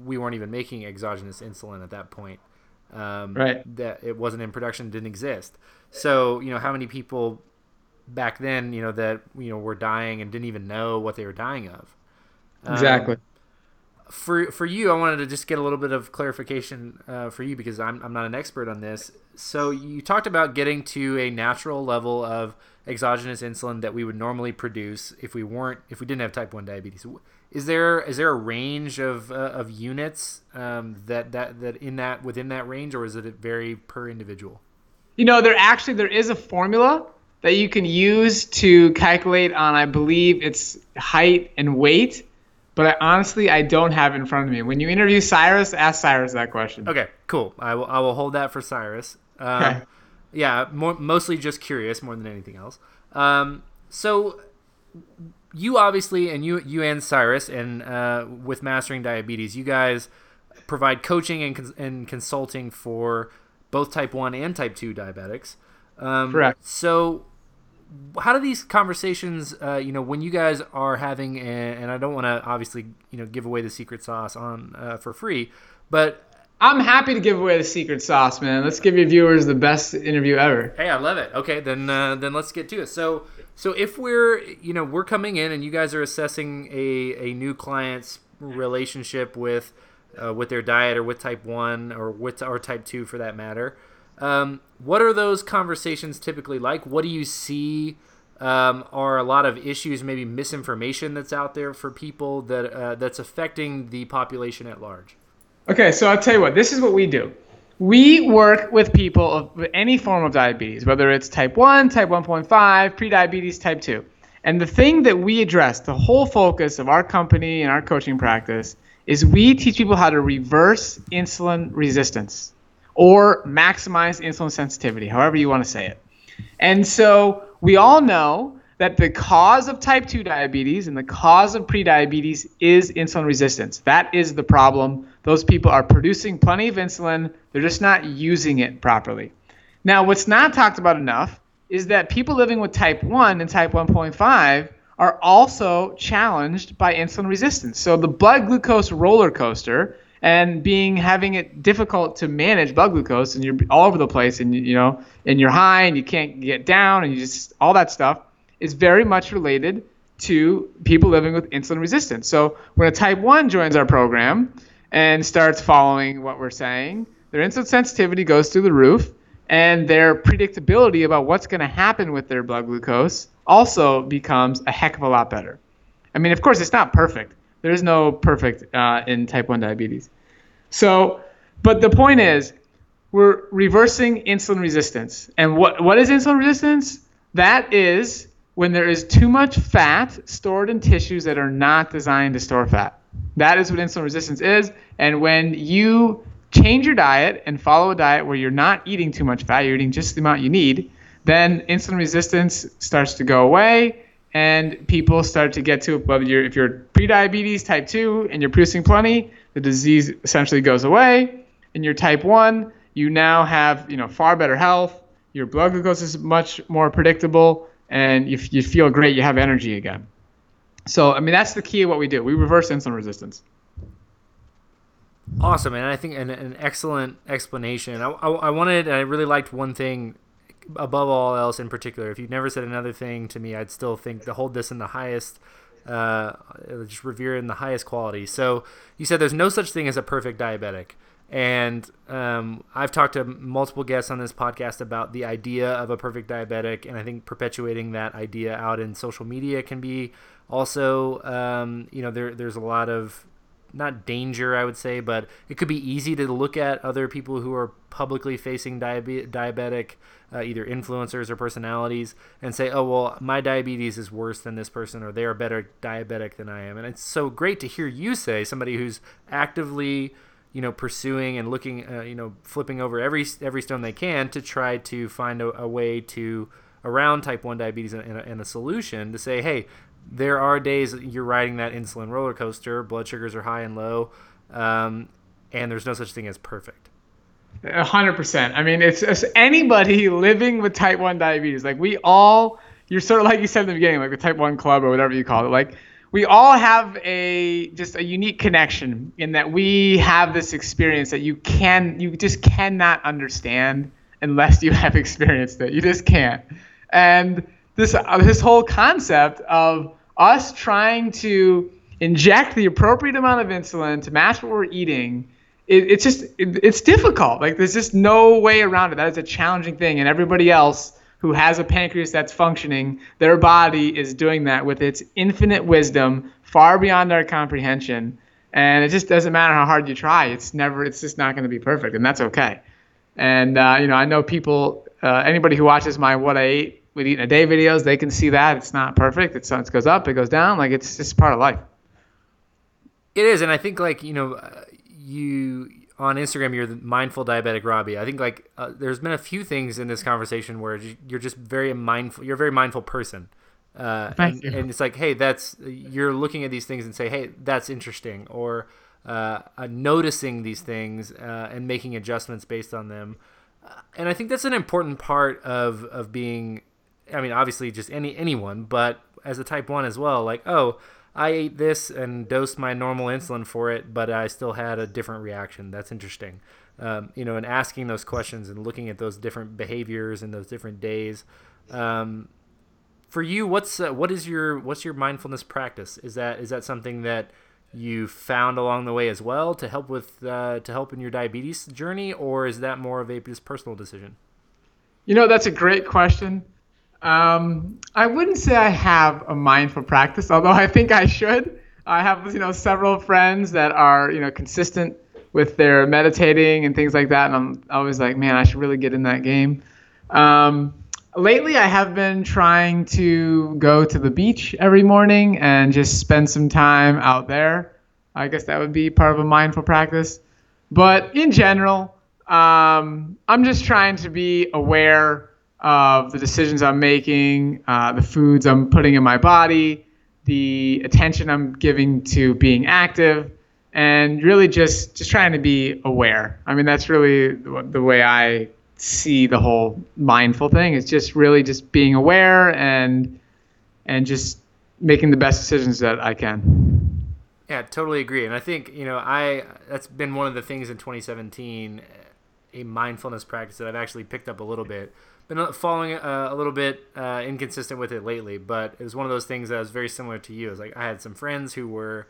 we weren't even making exogenous insulin at that point um, right. that it wasn't in production didn't exist. So you know how many people back then, you know, that you know were dying and didn't even know what they were dying of. Exactly. Um, for for you, I wanted to just get a little bit of clarification uh, for you because I'm I'm not an expert on this. So you talked about getting to a natural level of exogenous insulin that we would normally produce if we weren't if we didn't have type one diabetes. Is there is there a range of uh, of units um, that that that in that within that range, or is it vary per individual? You know, there actually there is a formula that you can use to calculate on, I believe it's height and weight. But I, honestly, I don't have in front of me. When you interview Cyrus, ask Cyrus that question. Okay, cool. I will. I will hold that for Cyrus. Um, okay. Yeah, more, mostly just curious more than anything else. Um, so you obviously, and you, you and Cyrus, and uh, with mastering diabetes, you guys provide coaching and, and consulting for both type one and type two diabetics. Um, Correct. So how do these conversations uh, you know when you guys are having and i don't want to obviously you know give away the secret sauce on uh, for free but i'm happy to give away the secret sauce man. Let's give your viewers the best interview ever. Hey i love it. Okay then uh, then let's get to it. So so if we're you know we're coming in and you guys are assessing a, a new client's relationship with uh, with their diet or with type one or with or type two for that matter. Um, what are those conversations typically like? What do you see? Um, are a lot of issues, maybe misinformation that's out there for people that uh, that's affecting the population at large? Okay, so I'll tell you what. This is what we do. We work with people of any form of diabetes, whether it's type 1, type 1.5, prediabetes, type 2. And the thing that we address, the whole focus of our company and our coaching practice, is we teach people how to reverse insulin resistance or maximize insulin sensitivity, however you want to say it. And so we all know that the cause of type 2 diabetes and the cause of prediabetes is insulin resistance. That is the problem. Those people are producing plenty of insulin, they're just not using it properly. Now, what's not talked about enough is that people living with type 1 and type 1.5 are also challenged by insulin resistance. So the blood glucose roller coaster and being having it difficult to manage blood glucose and you're all over the place and you know and you're high and you can't get down and you just all that stuff is very much related to people living with insulin resistance. So when a type 1 joins our program and starts following what we're saying, their insulin sensitivity goes through the roof and their predictability about what's going to happen with their blood glucose also becomes a heck of a lot better. I mean, of course, it's not perfect. There is no perfect uh, in type 1 diabetes. So, but the point is, we're reversing insulin resistance. And what, what is insulin resistance? That is when there is too much fat stored in tissues that are not designed to store fat. That is what insulin resistance is. And when you change your diet and follow a diet where you're not eating too much fat, you're eating just the amount you need, then insulin resistance starts to go away and people start to get to whether you're if you're prediabetes type 2 and you're producing plenty the disease essentially goes away. And you're type 1 you now have you know far better health. Your blood glucose is much more predictable. And if you feel great you have energy again. So i mean that's the key of what we do. We reverse insulin resistance. Awesome and i think an, an excellent explanation. I, I, I wanted i really liked one thing above all else in particular, if you never said another thing to me, I'd still think to hold this in the highest, uh, just revere in the highest quality. So you said there's no such thing as a perfect diabetic. And um, I've talked to multiple guests on this podcast about the idea of a perfect diabetic, and I think perpetuating that idea out in social media can be also, um, you know, there, there's a lot of not danger, I would say, but it could be easy to look at other people who are publicly facing diabe- diabetic, uh, either influencers or personalities, and say, oh, well, my diabetes is worse than this person, or they are better diabetic than I am. And it's so great to hear you say, somebody who's actively you know pursuing and looking uh, you know flipping over every every stone they can to try to find a, a way to around type 1 diabetes and, and, a, and, a, solution to say hey there are days that you're riding that insulin roller coaster, blood sugars are high and low, um, and there's no such thing as perfect. Hundred percent. I mean, it's, it's, anybody living with type one diabetes. Like we all, you're sort of like you said in the beginning, like the type one club or whatever you call it. Like we all have a just a unique connection in that we have this experience that you can, you just cannot understand unless you [LAUGHS] have experienced it. You just can't. And this uh, this whole concept of us trying to inject the appropriate amount of insulin to match what we're eating it, it's just it, it's difficult. Like there's just no way around it. That is a challenging thing. And everybody else who has a pancreas that's functioning their body is doing that with its infinite wisdom far beyond our comprehension. And it just doesn't matter how hard you try. It's never it's just not going to be perfect and that's okay. And uh, you know i know people uh, anybody who watches my what i ate with eating a day videos, they can see that it's not perfect. It's it goes up, it goes down. Like it's just part of life. It is, and I think like you know, uh, you on Instagram, you're the mindful diabetic Robby. I think like uh, there's been a few things in this conversation where you're just very mindful. You're a very mindful person. Uh, and, and, it's like, hey, that's you're looking at these things and say, hey, that's interesting, or uh, uh, noticing these things uh, and making adjustments based on them. And I think that's an important part of of being I mean, obviously, just any anyone, but as a type one as well, like, oh, I ate this and dosed my normal insulin for it, but I still had a different reaction. That's interesting. Um, you know, and asking those questions and looking at those different behaviors and those different days. Um, for you, what's uh, what is your what's your mindfulness practice? Is that is that something that you found along the way as well to help with uh, to help in your diabetes journey, or is that more of a just personal decision? You know, that's a great question. Um, I wouldn't say I have a mindful practice, although I think I should. I have you know several friends that are you know consistent with their meditating and things like that, and I'm always like, man, I should really get in that game. Um, lately, I have been trying to go to the beach every morning and just spend some time out there. I guess that would be part of a mindful practice. But in general, um, I'm just trying to be aware of the decisions I'm making, uh, the foods I'm putting in my body, the attention I'm giving to being active, and really just just trying to be aware. I mean, that's really the way I see the whole mindful thing. It's just really just being aware and and just making the best decisions that I can. Yeah, totally agree. And I think you know I that's been one of the things in 2017, a mindfulness practice that I've actually picked up a little bit. Been following uh, a little bit uh, inconsistent with it lately, but it was one of those things that was very similar to you. It's like I had some friends who were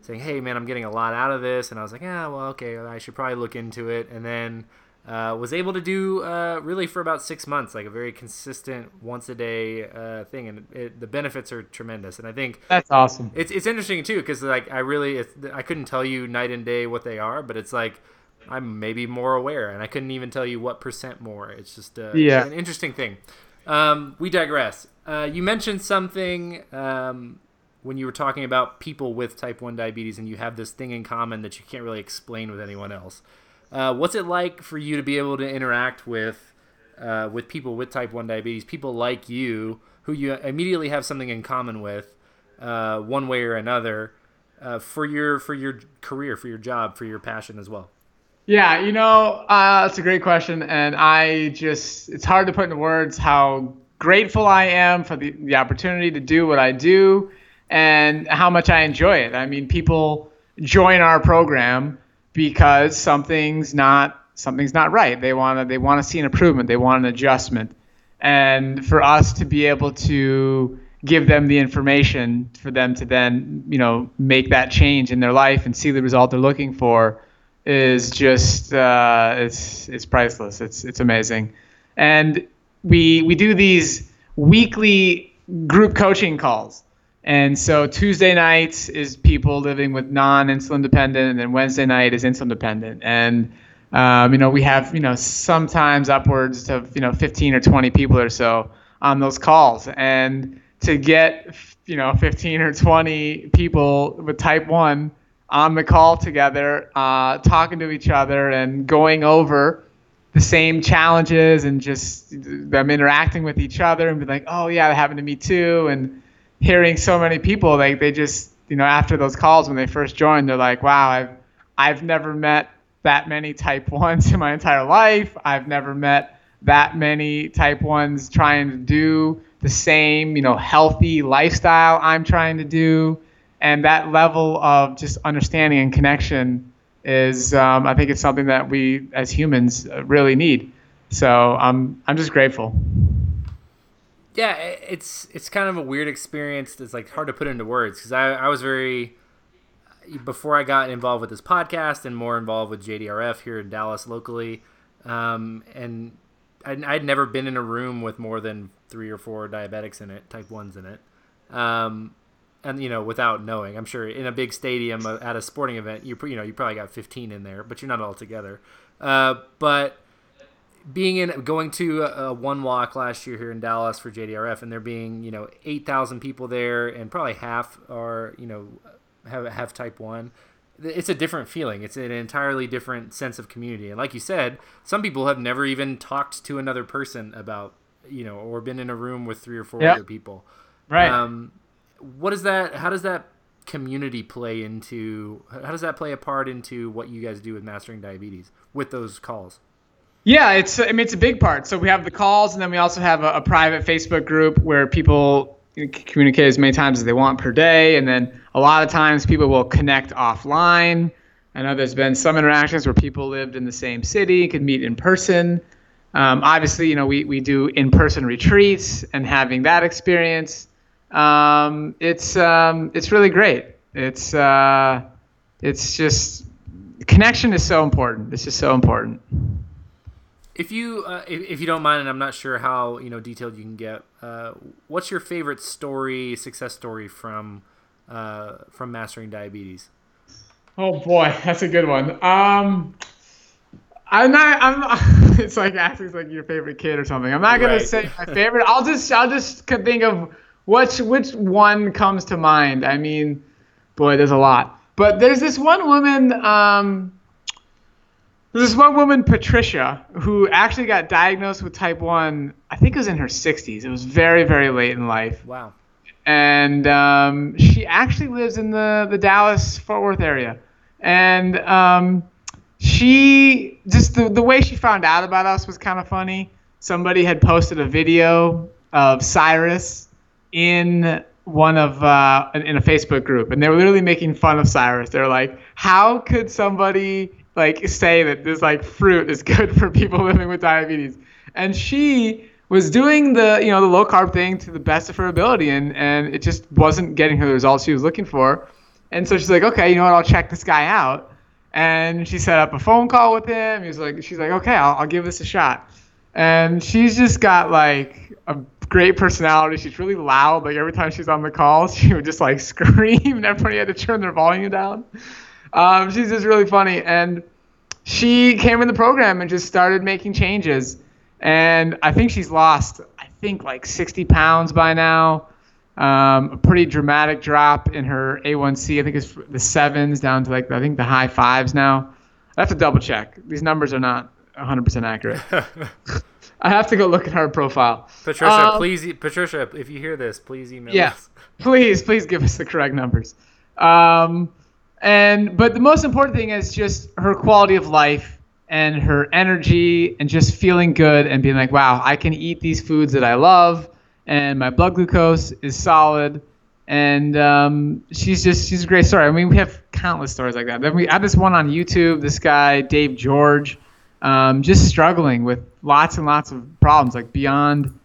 saying, "Hey, man, I'm getting a lot out of this," and I was like, "Yeah, well, okay, I should probably look into it." And then uh, was able to do uh, really for about six months, like a very consistent once a day uh, thing, and it, the benefits are tremendous. And I think that's awesome. It's it's interesting too because like I really I couldn't tell you night and day what they are, but it's like I'm maybe more aware, and I couldn't even tell you what percent more. It's just uh, yeah. an interesting thing. Um, we digress. Uh, you mentioned something um, when you were talking about people with type 1 diabetes and you have this thing in common that you can't really explain with anyone else. Uh, what's it like for you to be able to interact with uh, with people with type one diabetes, people like you who you immediately have something in common with, uh, one way or another, uh, for your for your career, for your job, for your passion as well? Yeah, you know, uh, that's a great question, and I just it's hard to put into words how grateful I am for the, the opportunity to do what I do and how much I enjoy it. I mean, people join our program because something's not something's not right. They want to they want to see an improvement. They want an adjustment. And for us to be able to give them the information for them to then, you know, make that change in their life and see the result they're looking for is just uh, it's it's priceless. It's it's amazing. And we we do these weekly group coaching calls and so Tuesday nights is people living with non-insulin dependent, and then Wednesday night is insulin dependent. And um, you know, we have you know sometimes upwards of you know 15 or 20 people or so on those calls, and to get you know 15 or 20 people with type one on the call together, uh, talking to each other and going over the same challenges and just them interacting with each other and be like, oh yeah, that happened to me too, and hearing so many people like they just you know after those calls when they first joined they're like wow I've I've never met that many type [LAUGHS] 1s in my entire life. I've never met that many type 1s trying to do the same you know healthy lifestyle I'm trying to do and that level of just understanding and connection is um, I think it's something that we as humans really need so I'm I'm just grateful yeah, it's it's kind of a weird experience. It's like hard to put into words because I, I was very before I got involved with this podcast and more involved with JDRF here in Dallas locally, um, and I'd, I'd, never been in a room with more than three or four diabetics in it, type ones in it, um, and you know without knowing. I'm sure in a big stadium uh, at a sporting event, you you know you probably got 15 in there, but you're not all together. Uh, but being in going to a, a, one walk last year here in Dallas for JDRF, and there being you know eight thousand people there, and probably half are you know have have type one. It's a different feeling. It's an entirely different sense of community. And like you said, some people have never even talked to another person about you know, or been in a room with three or four yep. other people. Right. Um, what is that? How does that community play into? How does that play a part into what you guys do with mastering diabetes with those calls? Yeah, it's I mean it's a big part. So we have the calls, and then we also have a, a private Facebook group where people communicate as many times as they want per day, and then a lot of times people will connect offline. I know there's been some interactions where people lived in the same city, could meet in person. Um, obviously, you know we we do in-person retreats and having that experience. Um, it's um, it's really great, It's uh, it's just connection is so important. It's just so important. If you uh, if, if you don't mind, and I'm not sure how you know detailed you can get, uh, what's your favorite story, success story from uh, from mastering diabetes? Oh boy, that's a good one. Um, I'm not. I'm. [LAUGHS] It's like asking like your favorite kid or something. I'm not gonna Right. say my favorite. I'll just. I'll just c- think of which which one comes to mind. I mean, boy, there's a lot. But there's this one woman. Um, there's this one woman, Patricia, who actually got diagnosed with type one. I think it was in her 60s. It was very very late in life Wow. and um, she actually lives in the the Dallas Fort Worth area, and um, she just the the way she found out about us was kind of funny. Somebody had posted a video of Cyrus in one of uh, in a Facebook group, and they were literally making fun of Cyrus. They're like, "How could somebody like say that this like fruit is [LAUGHS] good for people living with diabetes?" And she was doing the you know the low carb thing to the best of her ability, and and it just wasn't getting her the results she was looking for. And so she's like, "Okay, you know what? I'll check this guy out." And she set up a phone call with him. He was like, "She's like, okay, I'll, I'll give this a shot." and she's just got like a great personality. She's really loud. Like every time she's on the call, [LAUGHS] she would just like scream, [LAUGHS] and everybody had to turn their volume down. Um, she's just really funny, and she came in the program and just started making changes. And I think she's lost, I think like 60 pounds by now. Um, a pretty dramatic drop in her A1C. I think it's the sevens down to like I think the high fives now. I have to double check. These numbers are not 100% accurate. [LAUGHS] I have to go look at her profile. Patricia, Um, please, Patricia, if you hear this, please email Yeah. us. [LAUGHS] Please, please give us the correct numbers. Um, and but the most important thing is just her quality of life and her energy and just feeling good and being like, wow, I can eat these foods that I love and my blood glucose is solid. And um, she's just she's a great story. I mean, we have countless stories like that. Then we I have this one on YouTube. This guy Dave George, um, just struggling with lots and lots of problems, like beyond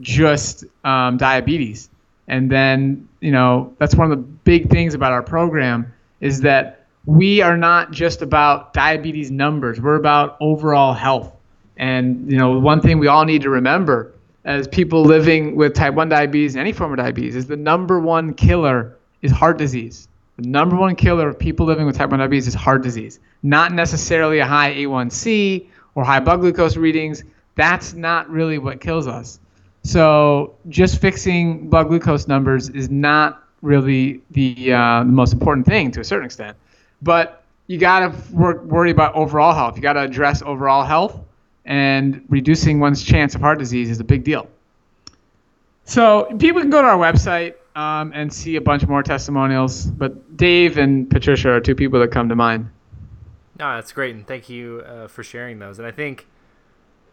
just um, diabetes. And then, you know, that's one of the big things about our program is that we are not just about diabetes numbers. We're about overall health. And, you know, one thing we all need to remember as people living with type 1 diabetes, and any form of diabetes, is the number one killer is heart disease. The number one killer of people living with type 1 diabetes is heart disease, not necessarily a high A1C or high blood glucose readings. That's not really what kills us. So just fixing blood glucose numbers is not really the, uh, the most important thing to a certain extent. But you got to wor- worry about overall health. You got to address overall health, and reducing one's chance of heart disease is a big deal. So people can go to our website um, and see a bunch more testimonials. But Dave and Patricia are two people that come to mind. No, that's great, and thank you uh, for sharing those. And I think,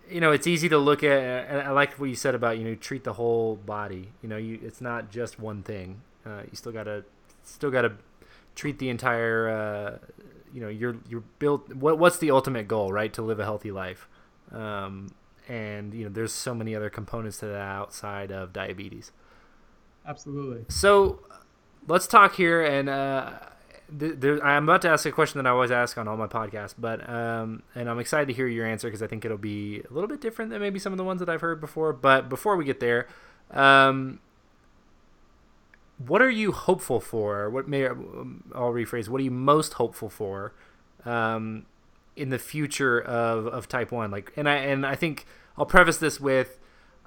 you know, it's easy to look at. And I like what you said about you know treat the whole body. You know, you it's not just one thing. Uh, you still gotta still gotta treat the entire. Uh, you know, you're you're built. What what's the ultimate goal, right? To live a healthy life. Um, and you know, there's so many other components to that outside of diabetes. Absolutely. So let's talk here, and uh, there, I'm about to ask a question that I always ask on all my podcasts, but um, and I'm excited to hear your answer because I think it'll be a little bit different than maybe some of the ones that I've heard before. But before we get there, um, what are you hopeful for? What may I'll rephrase? What are you most hopeful for um, in the future of, of Type One? Like, and I and I think I'll preface this with.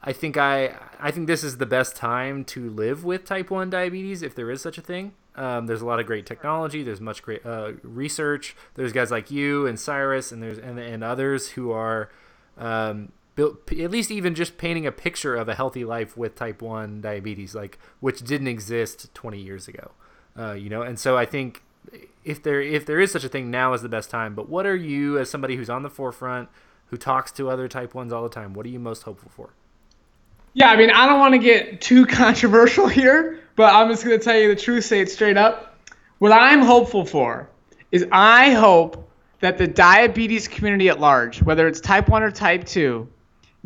I think I I think this is the best time to live with type one diabetes if there is such a thing. Um, there's a lot of great technology. There's much great uh, research. There's guys like you and Cyrus and there's and, and others who are um, built at least even just painting a picture of a healthy life with type one diabetes, like which didn't exist 20 years ago. Uh, you know, and so I think if there if there is such a thing, now is the best time. But what are you as somebody who's on the forefront, who talks to other type ones all the time? What are you most hopeful for? Yeah, I mean, I don't want to get too [LAUGHS] controversial here, but I'm just going to tell you the truth, say it straight up. What I'm hopeful for is I hope that the diabetes community at large, whether it's type 1 or type 2,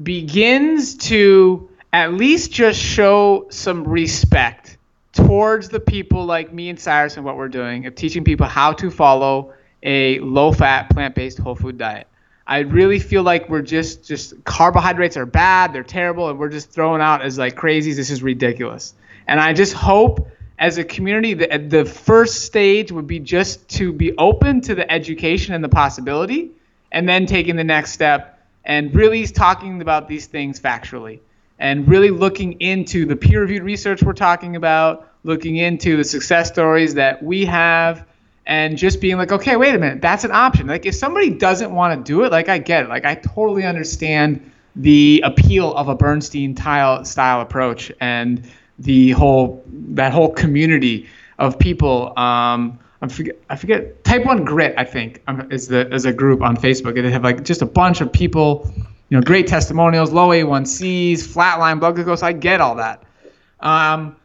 begins to at least just show some respect towards the people like me and Cyrus and what we're doing of teaching people how to follow a low-fat, plant-based whole food diet. I really feel like we're just just carbohydrates are bad, they're terrible, and we're just throwing out as like crazies. This is ridiculous. And I just hope as a community that the first stage would be just to be open to the education and the possibility, and then taking the next step and really talking about these things factually and really looking into the peer-reviewed research we're talking about, looking into the success stories that we have and just being like, okay, wait a minute, that's an option. Like if somebody doesn't want to do it, like I get it. Like I totally understand the appeal of a Bernstein tile style approach and the whole that whole community of people. Um, I forget, I forget Type One Grit, I think, um, is the is a group on Facebook. They have like just a bunch of people, you know, great testimonials, low A1Cs, flatline blood glucose. I get all that, um,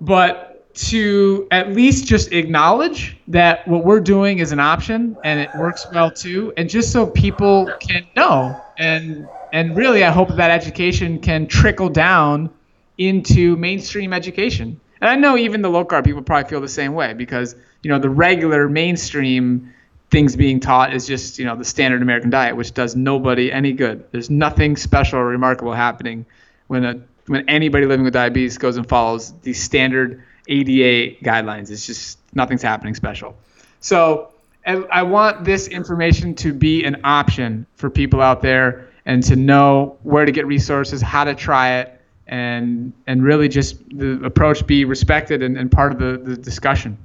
but to at least just acknowledge that what we're doing is an option and it works well too and just so people can know and and really i hope that education can trickle down into mainstream education and i know even the low carb people probably feel the same way because you know the regular mainstream things being taught is just you know the standard american diet which does nobody any good there's nothing special or remarkable happening when a when anybody living with diabetes goes and follows the standard ADA guidelines. It's just nothing's happening special. So I want this information to be an option for people out there and to know where to get resources, how to try it, and and really just the approach be respected and, and part of the, the discussion.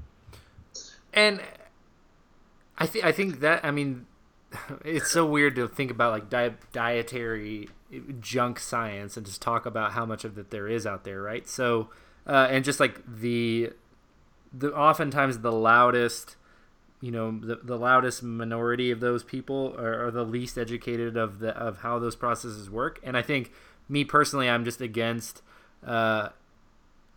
And I think I think that I mean [LAUGHS] it's so weird to think about like di- dietary junk science and just talk about how much of it there is out there, right? So uh, and just like the the oftentimes the loudest you know the, the loudest minority of those people are, are, the least educated of the of how those processes work and i think me personally i'm just against uh,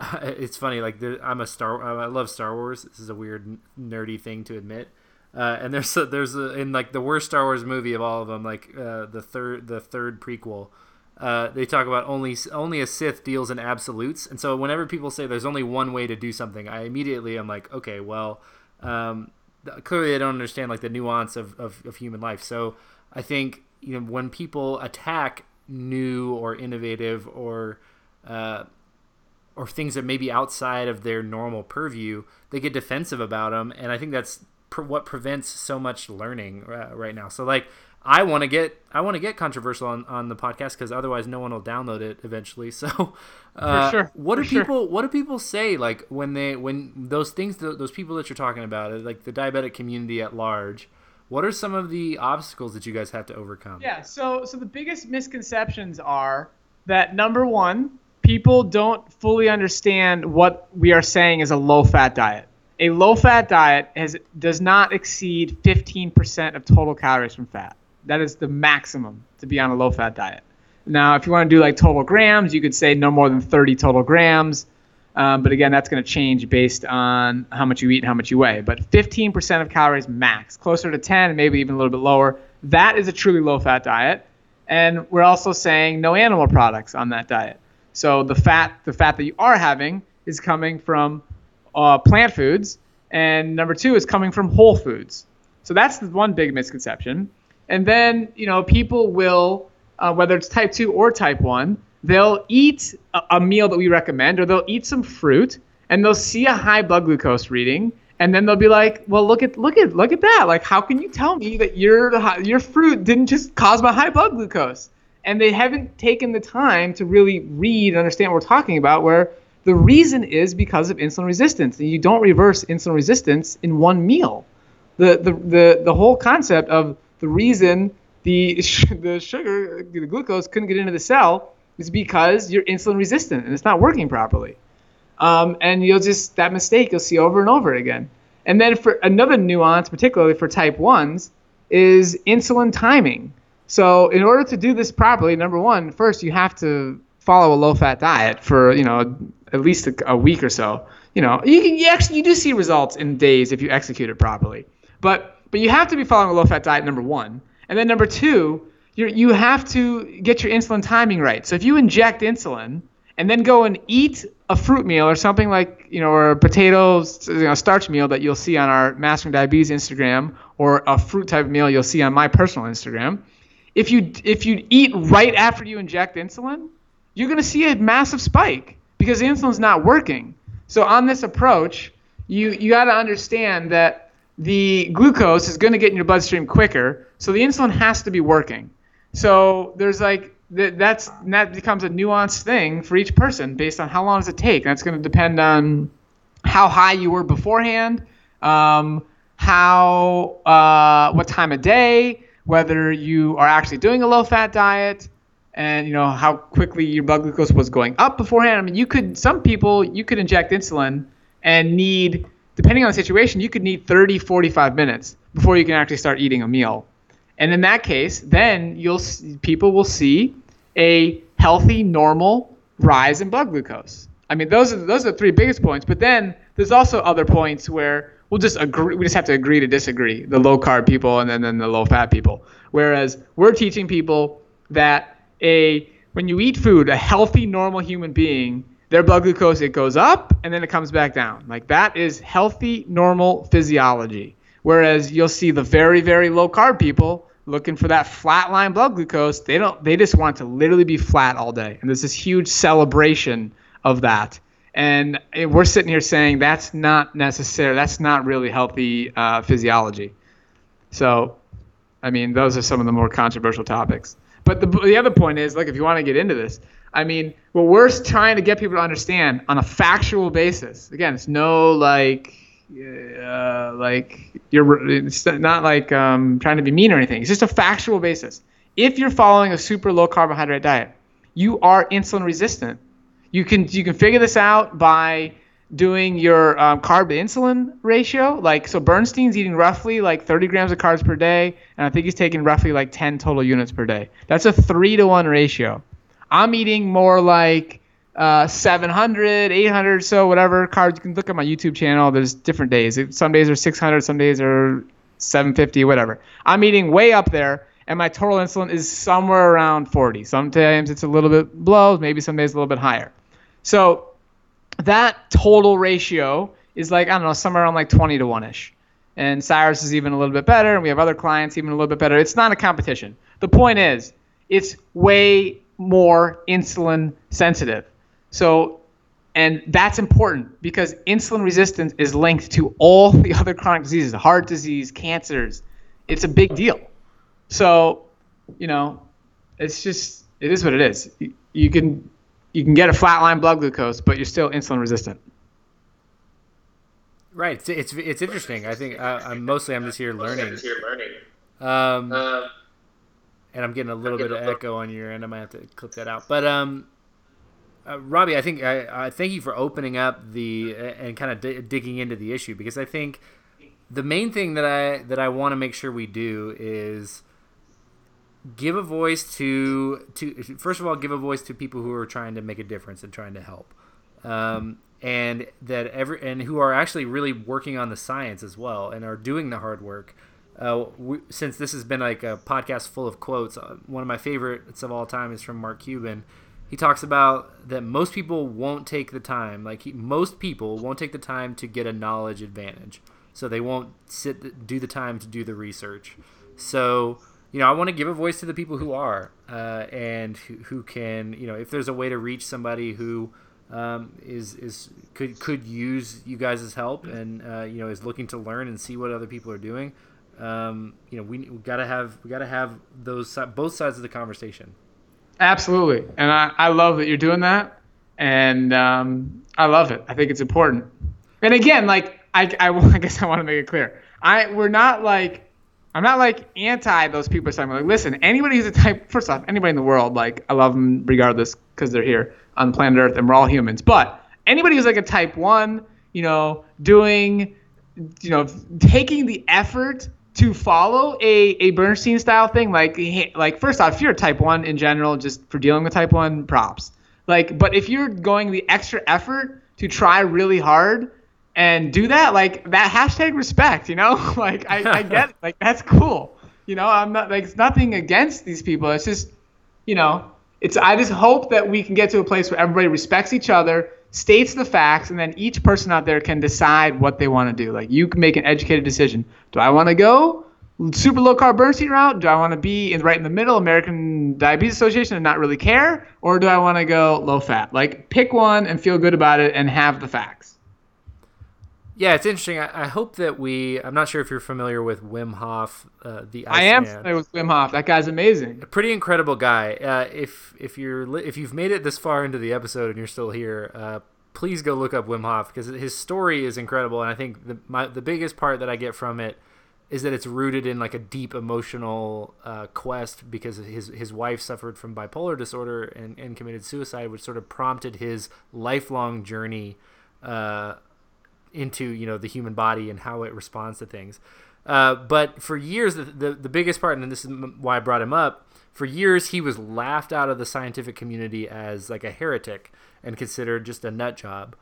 [LAUGHS] it's funny like i'm a star i love star wars. This is a weird nerdy thing to admit. Uh, and there's a, there's a, in like the worst star wars movie of all of them like uh, the third the third prequel uh, they talk about only only a Sith deals in absolutes, and so whenever people say there's only one way to do something, I immediately am like, okay, well, um, clearly they don't understand like the nuance of, of, of human life. So I think you know when people attack new or innovative or uh, or things that may be outside of their normal purview, they get defensive about them, and I think that's what prevents so much learning uh, right now. So like I want to get I want to get controversial on, on the podcast because otherwise no one will download it eventually. [LAUGHS] So, uh, sure. what do people sure. what do people say like when they when those things those people that you're talking about like the diabetic community at large? What are some of the obstacles that you guys have to overcome? Yeah. So so the biggest misconceptions are that number one, people don't fully understand what we are saying is a low fat diet. A low fat diet has does not exceed 15% of total calories from fat. That is the maximum to be on a low fat diet. Now, if you want to do like total grams, you could say no more than 30 total grams. Um, but again, that's going to change based on how much you eat and how much you weigh. But 15% of calories max, closer to 10, maybe even a little bit lower. That is a truly low fat diet. And we're also saying no animal products on that diet. So the fat, the fat that you are having is coming from uh, plant foods, and number two is coming from whole foods. So that's the one big misconception. And then, you know, people will, uh, whether it's type 2 or type 1, they'll eat a, meal that we recommend or they'll eat some fruit and they'll see a high blood glucose reading and then they'll be like, "Well, look at look at look at that. Like how can you tell me that your your fruit didn't just cause my high blood glucose?" And they haven't taken the time to really read and understand what we're talking about where the reason is because of insulin resistance. And you don't reverse insulin resistance in one meal. The the the, the whole concept of the reason the [LAUGHS] the sugar, the glucose couldn't get into the cell is because you're insulin resistant and it's not working properly. Um, and you'll just that mistake you'll see over and over again. And then for another nuance, particularly for type ones, is insulin timing. So in order to do this properly, number one, first you have to follow a low-fat diet for you know at least a, a week or so. You know, you can you actually you do see results in days if you execute it properly. But but you have to be following a low-fat diet, number one. And then number two, you you have to get your insulin timing right. So if you inject insulin and then go and eat a fruit meal or something like you know or a potato you know, starch meal that you'll see on our mastering diabetes instagram or a fruit type meal you'll see on my personal instagram if you if you eat right after you inject insulin you're going to see a massive spike because the insulin's not working. So on this approach you you got to understand that the glucose is going to get in your bloodstream quicker. So the insulin has to be working so there's like that that's that becomes a nuanced thing for each person based on how long does it take. That's going to depend on how high you were beforehand, um, how uh, what time of day, whether you are actually doing a low-fat diet, and you know how quickly your blood glucose was going up beforehand. I mean, you could some people you could inject insulin and need depending on the situation, you could need 30, 45 minutes before you can actually start eating a meal. And in that case, then you'll people will see a healthy, normal rise in blood glucose. I mean, those are those are the three biggest points. But then there's also other points where we'll just agree. We just have to agree to disagree. The low carb people and then, then the low fat people. Whereas we're teaching people that a when you eat food, a healthy, normal human being, their blood glucose it goes up and then it comes back down. Like that is healthy, normal physiology. Whereas you'll see the very, very low carb people looking for that flat line blood glucose. They don't. They just want to literally be flat all day, and there's this huge celebration of that. And we're sitting here saying that's not necessary. That's not really healthy uh, physiology. So, I mean, those are some of the more controversial topics. But the, the other point is, like, if you want to get into this, I mean, what we're trying to get people to understand on a factual basis. Again, it's no like like you're it's not like um, trying to be mean or anything. It's just a factual basis. If you're following a super low carbohydrate diet, you are insulin resistant. You can you can figure this out by doing your um, carb to insulin ratio. Like so, Bernstein's eating roughly like 30 grams of carbs per day, and I think he's taking roughly like 10 total units per day. That's a three to one ratio. I'm eating more like uh, 700, 800, so whatever carbs. You can look at my YouTube channel. There's different days. Some days are 600, some days are 750, whatever. I'm eating way up there, and my total insulin is somewhere around 40. Sometimes it's a little bit below, maybe some days a little bit higher. So that total ratio is like, I don't know, somewhere around like 20 to 1 ish. And Cyrus is even a little bit better, and we have other clients even a little bit better. It's not a competition. The point is, it's way more insulin sensitive. So, and that's important because insulin resistance is linked to all the [LAUGHS] other chronic diseases, heart disease, cancers. It's a big deal. So, you know, it's just it is what it is. You, can you can get a flatline blood glucose, but you're still insulin resistant. Right. It's it's, it's interesting. I think uh, I'm mostly I'm just here learning. Um, uh, and I'm getting a little bit of echo on your end. I might have to clip that out. But um, uh, Robby, I think I, I, thank you for opening up the and kind of d- digging into the issue because I think the main thing that I that I want to make sure we do is give a voice to to first of all give a voice to people who are trying to make a difference and trying to help, um, and that every and who are actually really working on the science as well and are doing the hard work. Uh, we, since this has been like a podcast full of quotes, uh, one of my favorites of all time is from Mark Cuban he talks about that most people won't take the time like he, most people won't take the time to get a knowledge advantage. So they won't sit do the time to do the research. So you know i want to give a voice to the people who are uh, and who, who, can you know if there's a way to reach somebody who um, is is could could use you guys' help and uh, you know is looking to learn and see what other people are doing um, you know we, we gotta have we gotta have those both sides of the conversation Absolutely, and I, I love that you're doing that, and um, I love it. I think it's important. And again, like I, I, [LAUGHS] I guess I want to make it clear. I we're not like I'm not like anti those people saying like listen anybody who's a type first off anybody in the world like I love them regardless because they're here on planet Earth and we're all humans but anybody who's like a type one you know doing you know taking the effort to follow a, a Bernstein style thing, like like first off, if you're a type one in general, just for dealing with type one, props. Like, but if you're going the extra effort to try really hard and do that, like that hashtag respect, you know, [LAUGHS] like I, I [LAUGHS] get it. like that's cool. You know, I'm not like it's nothing against these people. It's just, you know, it's I just hope that we can get to a place where everybody respects each other, states the facts, and then each person out there can decide what they want to do. Like you can make an educated decision. Do I want to go super low carb Bernstein route? Do I want to be in right in the middle, American Diabetes Association, and not really care, or do I want to go low fat? Like pick one and feel good about it and have the facts. Yeah, it's interesting. I, I, hope that we. I'm not sure if you're familiar with Wim Hof, uh, the Ice I am man. familiar with Wim Hof. That guy's amazing. A pretty incredible guy. Uh, if if you're if you've made it this far into the episode and you're still here, uh, please go look up Wim Hof because his story is incredible. And I think the my the biggest part that I get from it is that it's rooted in like a deep emotional uh, quest because his his wife suffered from bipolar disorder and, and committed suicide, which sort of prompted his lifelong journey uh, into you know the human body and how it responds to things. Uh, but for years, the, the, the biggest part, and this is why I brought him up, for years he was laughed out of the scientific community as like a heretic and considered just a nut job.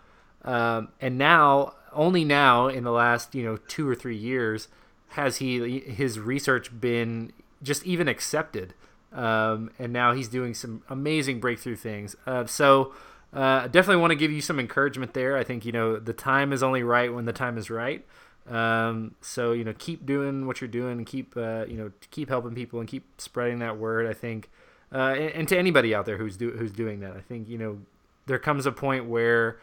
Um, and now, only now in the last you know two or three years, has he his research been just even accepted. Um, and now he's doing some amazing breakthrough things. Uh, so uh, definitely want to give you some encouragement there. I think you know the time is only right when the time is right. Um, so you know, keep doing what you're doing, and keep uh, you know keep helping people and keep spreading that word. I think, uh, and, and, to anybody out there who's do, who's doing that, I think you know there comes a point where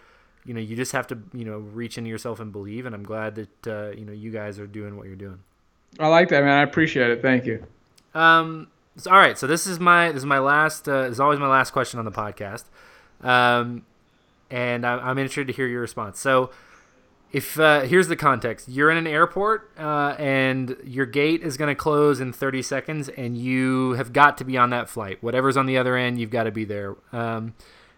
you know you just have to you know reach into yourself and believe. And I'm glad that uh, you know you guys are doing what you're doing. I like that, man. I appreciate it. Thank you. Um. So, all right. So this is my this is my last. Uh, this is always my last question on the podcast. Um, and I, am interested to hear your response. So, if uh, here's the context, you're in an airport uh, and your gate is going to close in 30 seconds, and you have got to be on that flight. Whatever's on the other end, you've got to be there. Um,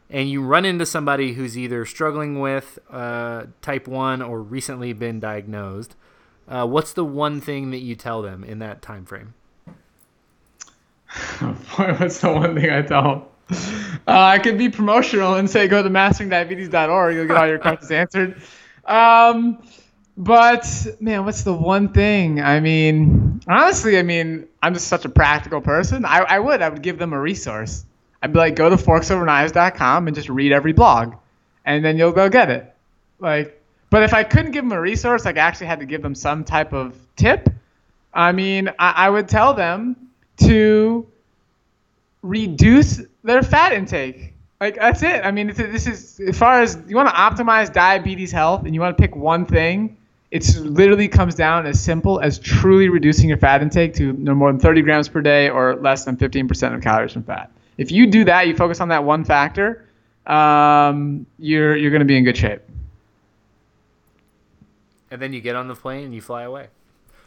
and you run into somebody who's either struggling with uh, type 1 or recently been diagnosed. Uh, what's the one thing that you tell them in that time frame? [LAUGHS] what's the one thing I tell? Uh, I could be promotional and say go to masteringdiabetes.org. You'll get all your [LAUGHS] questions answered. Um, but man, what's the one thing? I mean, honestly, I mean, I'm just such a practical person. I, I would, I would give them a resource. I'd be like, go to forksoverknives.com and just read every blog, and then you'll go get it. Like, but if I couldn't give them a resource, like I actually had to give them some type of tip. I mean, I, I would tell them to reduce their fat intake. Like that's it. I mean, this is as far as you want to optimize diabetes health and you want to pick one thing. It literally comes down as simple as truly reducing your fat intake to no more than 30 grams per day or less than 15% of calories from fat. If you do that, you focus on that one factor, um, you're you're going to be in good shape. And then you get on the plane and you fly away.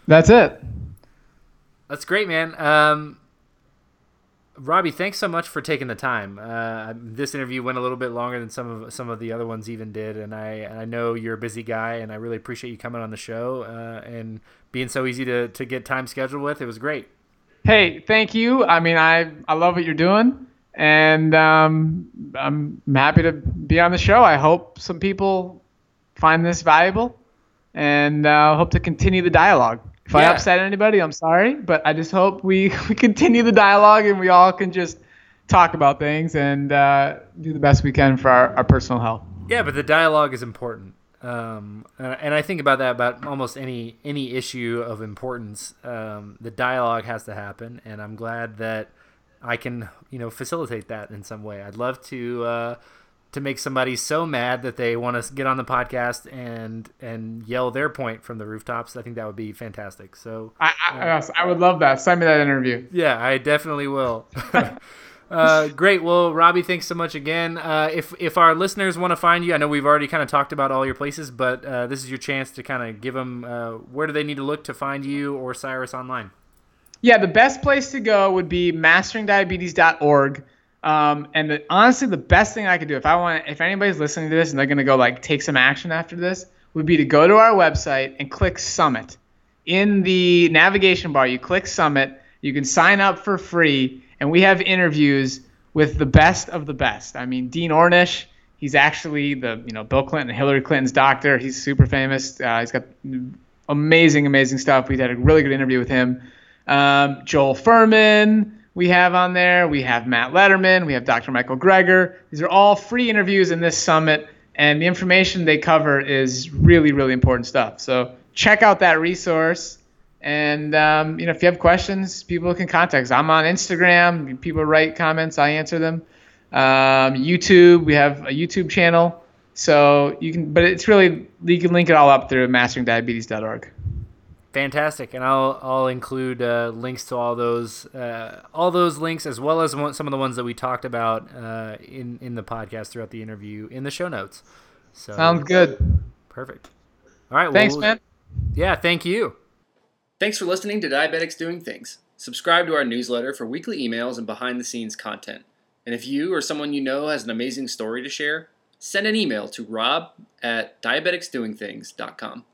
That's it. That's great, man. Um, Robby, thanks so much for taking the time. Uh, this interview went a little bit longer than some of some of the other ones even did, and I I know you're a busy guy, and I really appreciate you coming on the show uh, and being so easy to, to get time scheduled with. It was great. Hey, thank you. I mean, I I love what you're doing, and um, I'm happy to be on the show. I hope some people find this valuable, and uh, hope to continue the dialogue. If yeah. I upset anybody, I'm sorry, but I just hope we, [LAUGHS] we continue the dialogue and we all can just talk about things and uh, do the best we can for our, our personal health. Yeah, but the dialogue is important. Um, and I think about that about almost any any issue of importance. Um, the dialogue has to happen, and I'm glad that I can you know facilitate that in some way. I'd love to uh, to make somebody so mad that they want to get on the podcast and and yell their point from the rooftops. I think that would be fantastic. So I I, uh, I would love that. Send me that interview. Yeah, I definitely will. [LAUGHS] [LAUGHS] uh, great. Well, Robby, thanks so much again. Uh, if if our listeners want to find you, I know we've already kind of talked about all your places, but uh, this is your chance to kind of give them uh, where do they need to look to find you or Cyrus online. Yeah, the best place to go would be masteringdiabetes.org. Um, and the, honestly, the best thing I could do if I want, if anybody's listening to this and they're gonna go like take some action after this, would be to go to our website and click Summit. In the navigation bar, you click Summit. You can sign up for free, and we have interviews with the best of the best. I mean, Dean Ornish. He's actually the you know Bill Clinton and Hillary Clinton's doctor. He's super famous. Uh, he's got amazing, amazing stuff. We had a really good interview with him. Um, Joel Fuhrman. We have on there. We have Matt Lederman. We have Dr. Michael Greger. These are all free interviews in this summit, and the information they cover is really, really important stuff. So check out that resource. And um, you know, if you have questions, people can contact us. I'm on Instagram. People write comments, I answer them. Um, YouTube, we have a YouTube channel. So you can, but it's really you can link it all up through masteringdiabetes.org. Fantastic, and I'll I'll include uh, links to all those uh, all those links as well as some of the ones that we talked about uh, in in the podcast throughout the interview in the show notes. So sounds good. Perfect. All right. Thanks, well, man. Yeah, thank you. Thanks for listening to Diabetics Doing Things. Subscribe to our newsletter for weekly emails and behind the scenes content. And if you or someone you know has an amazing story to share, send an email to rob at diabeticsdoingthings.com.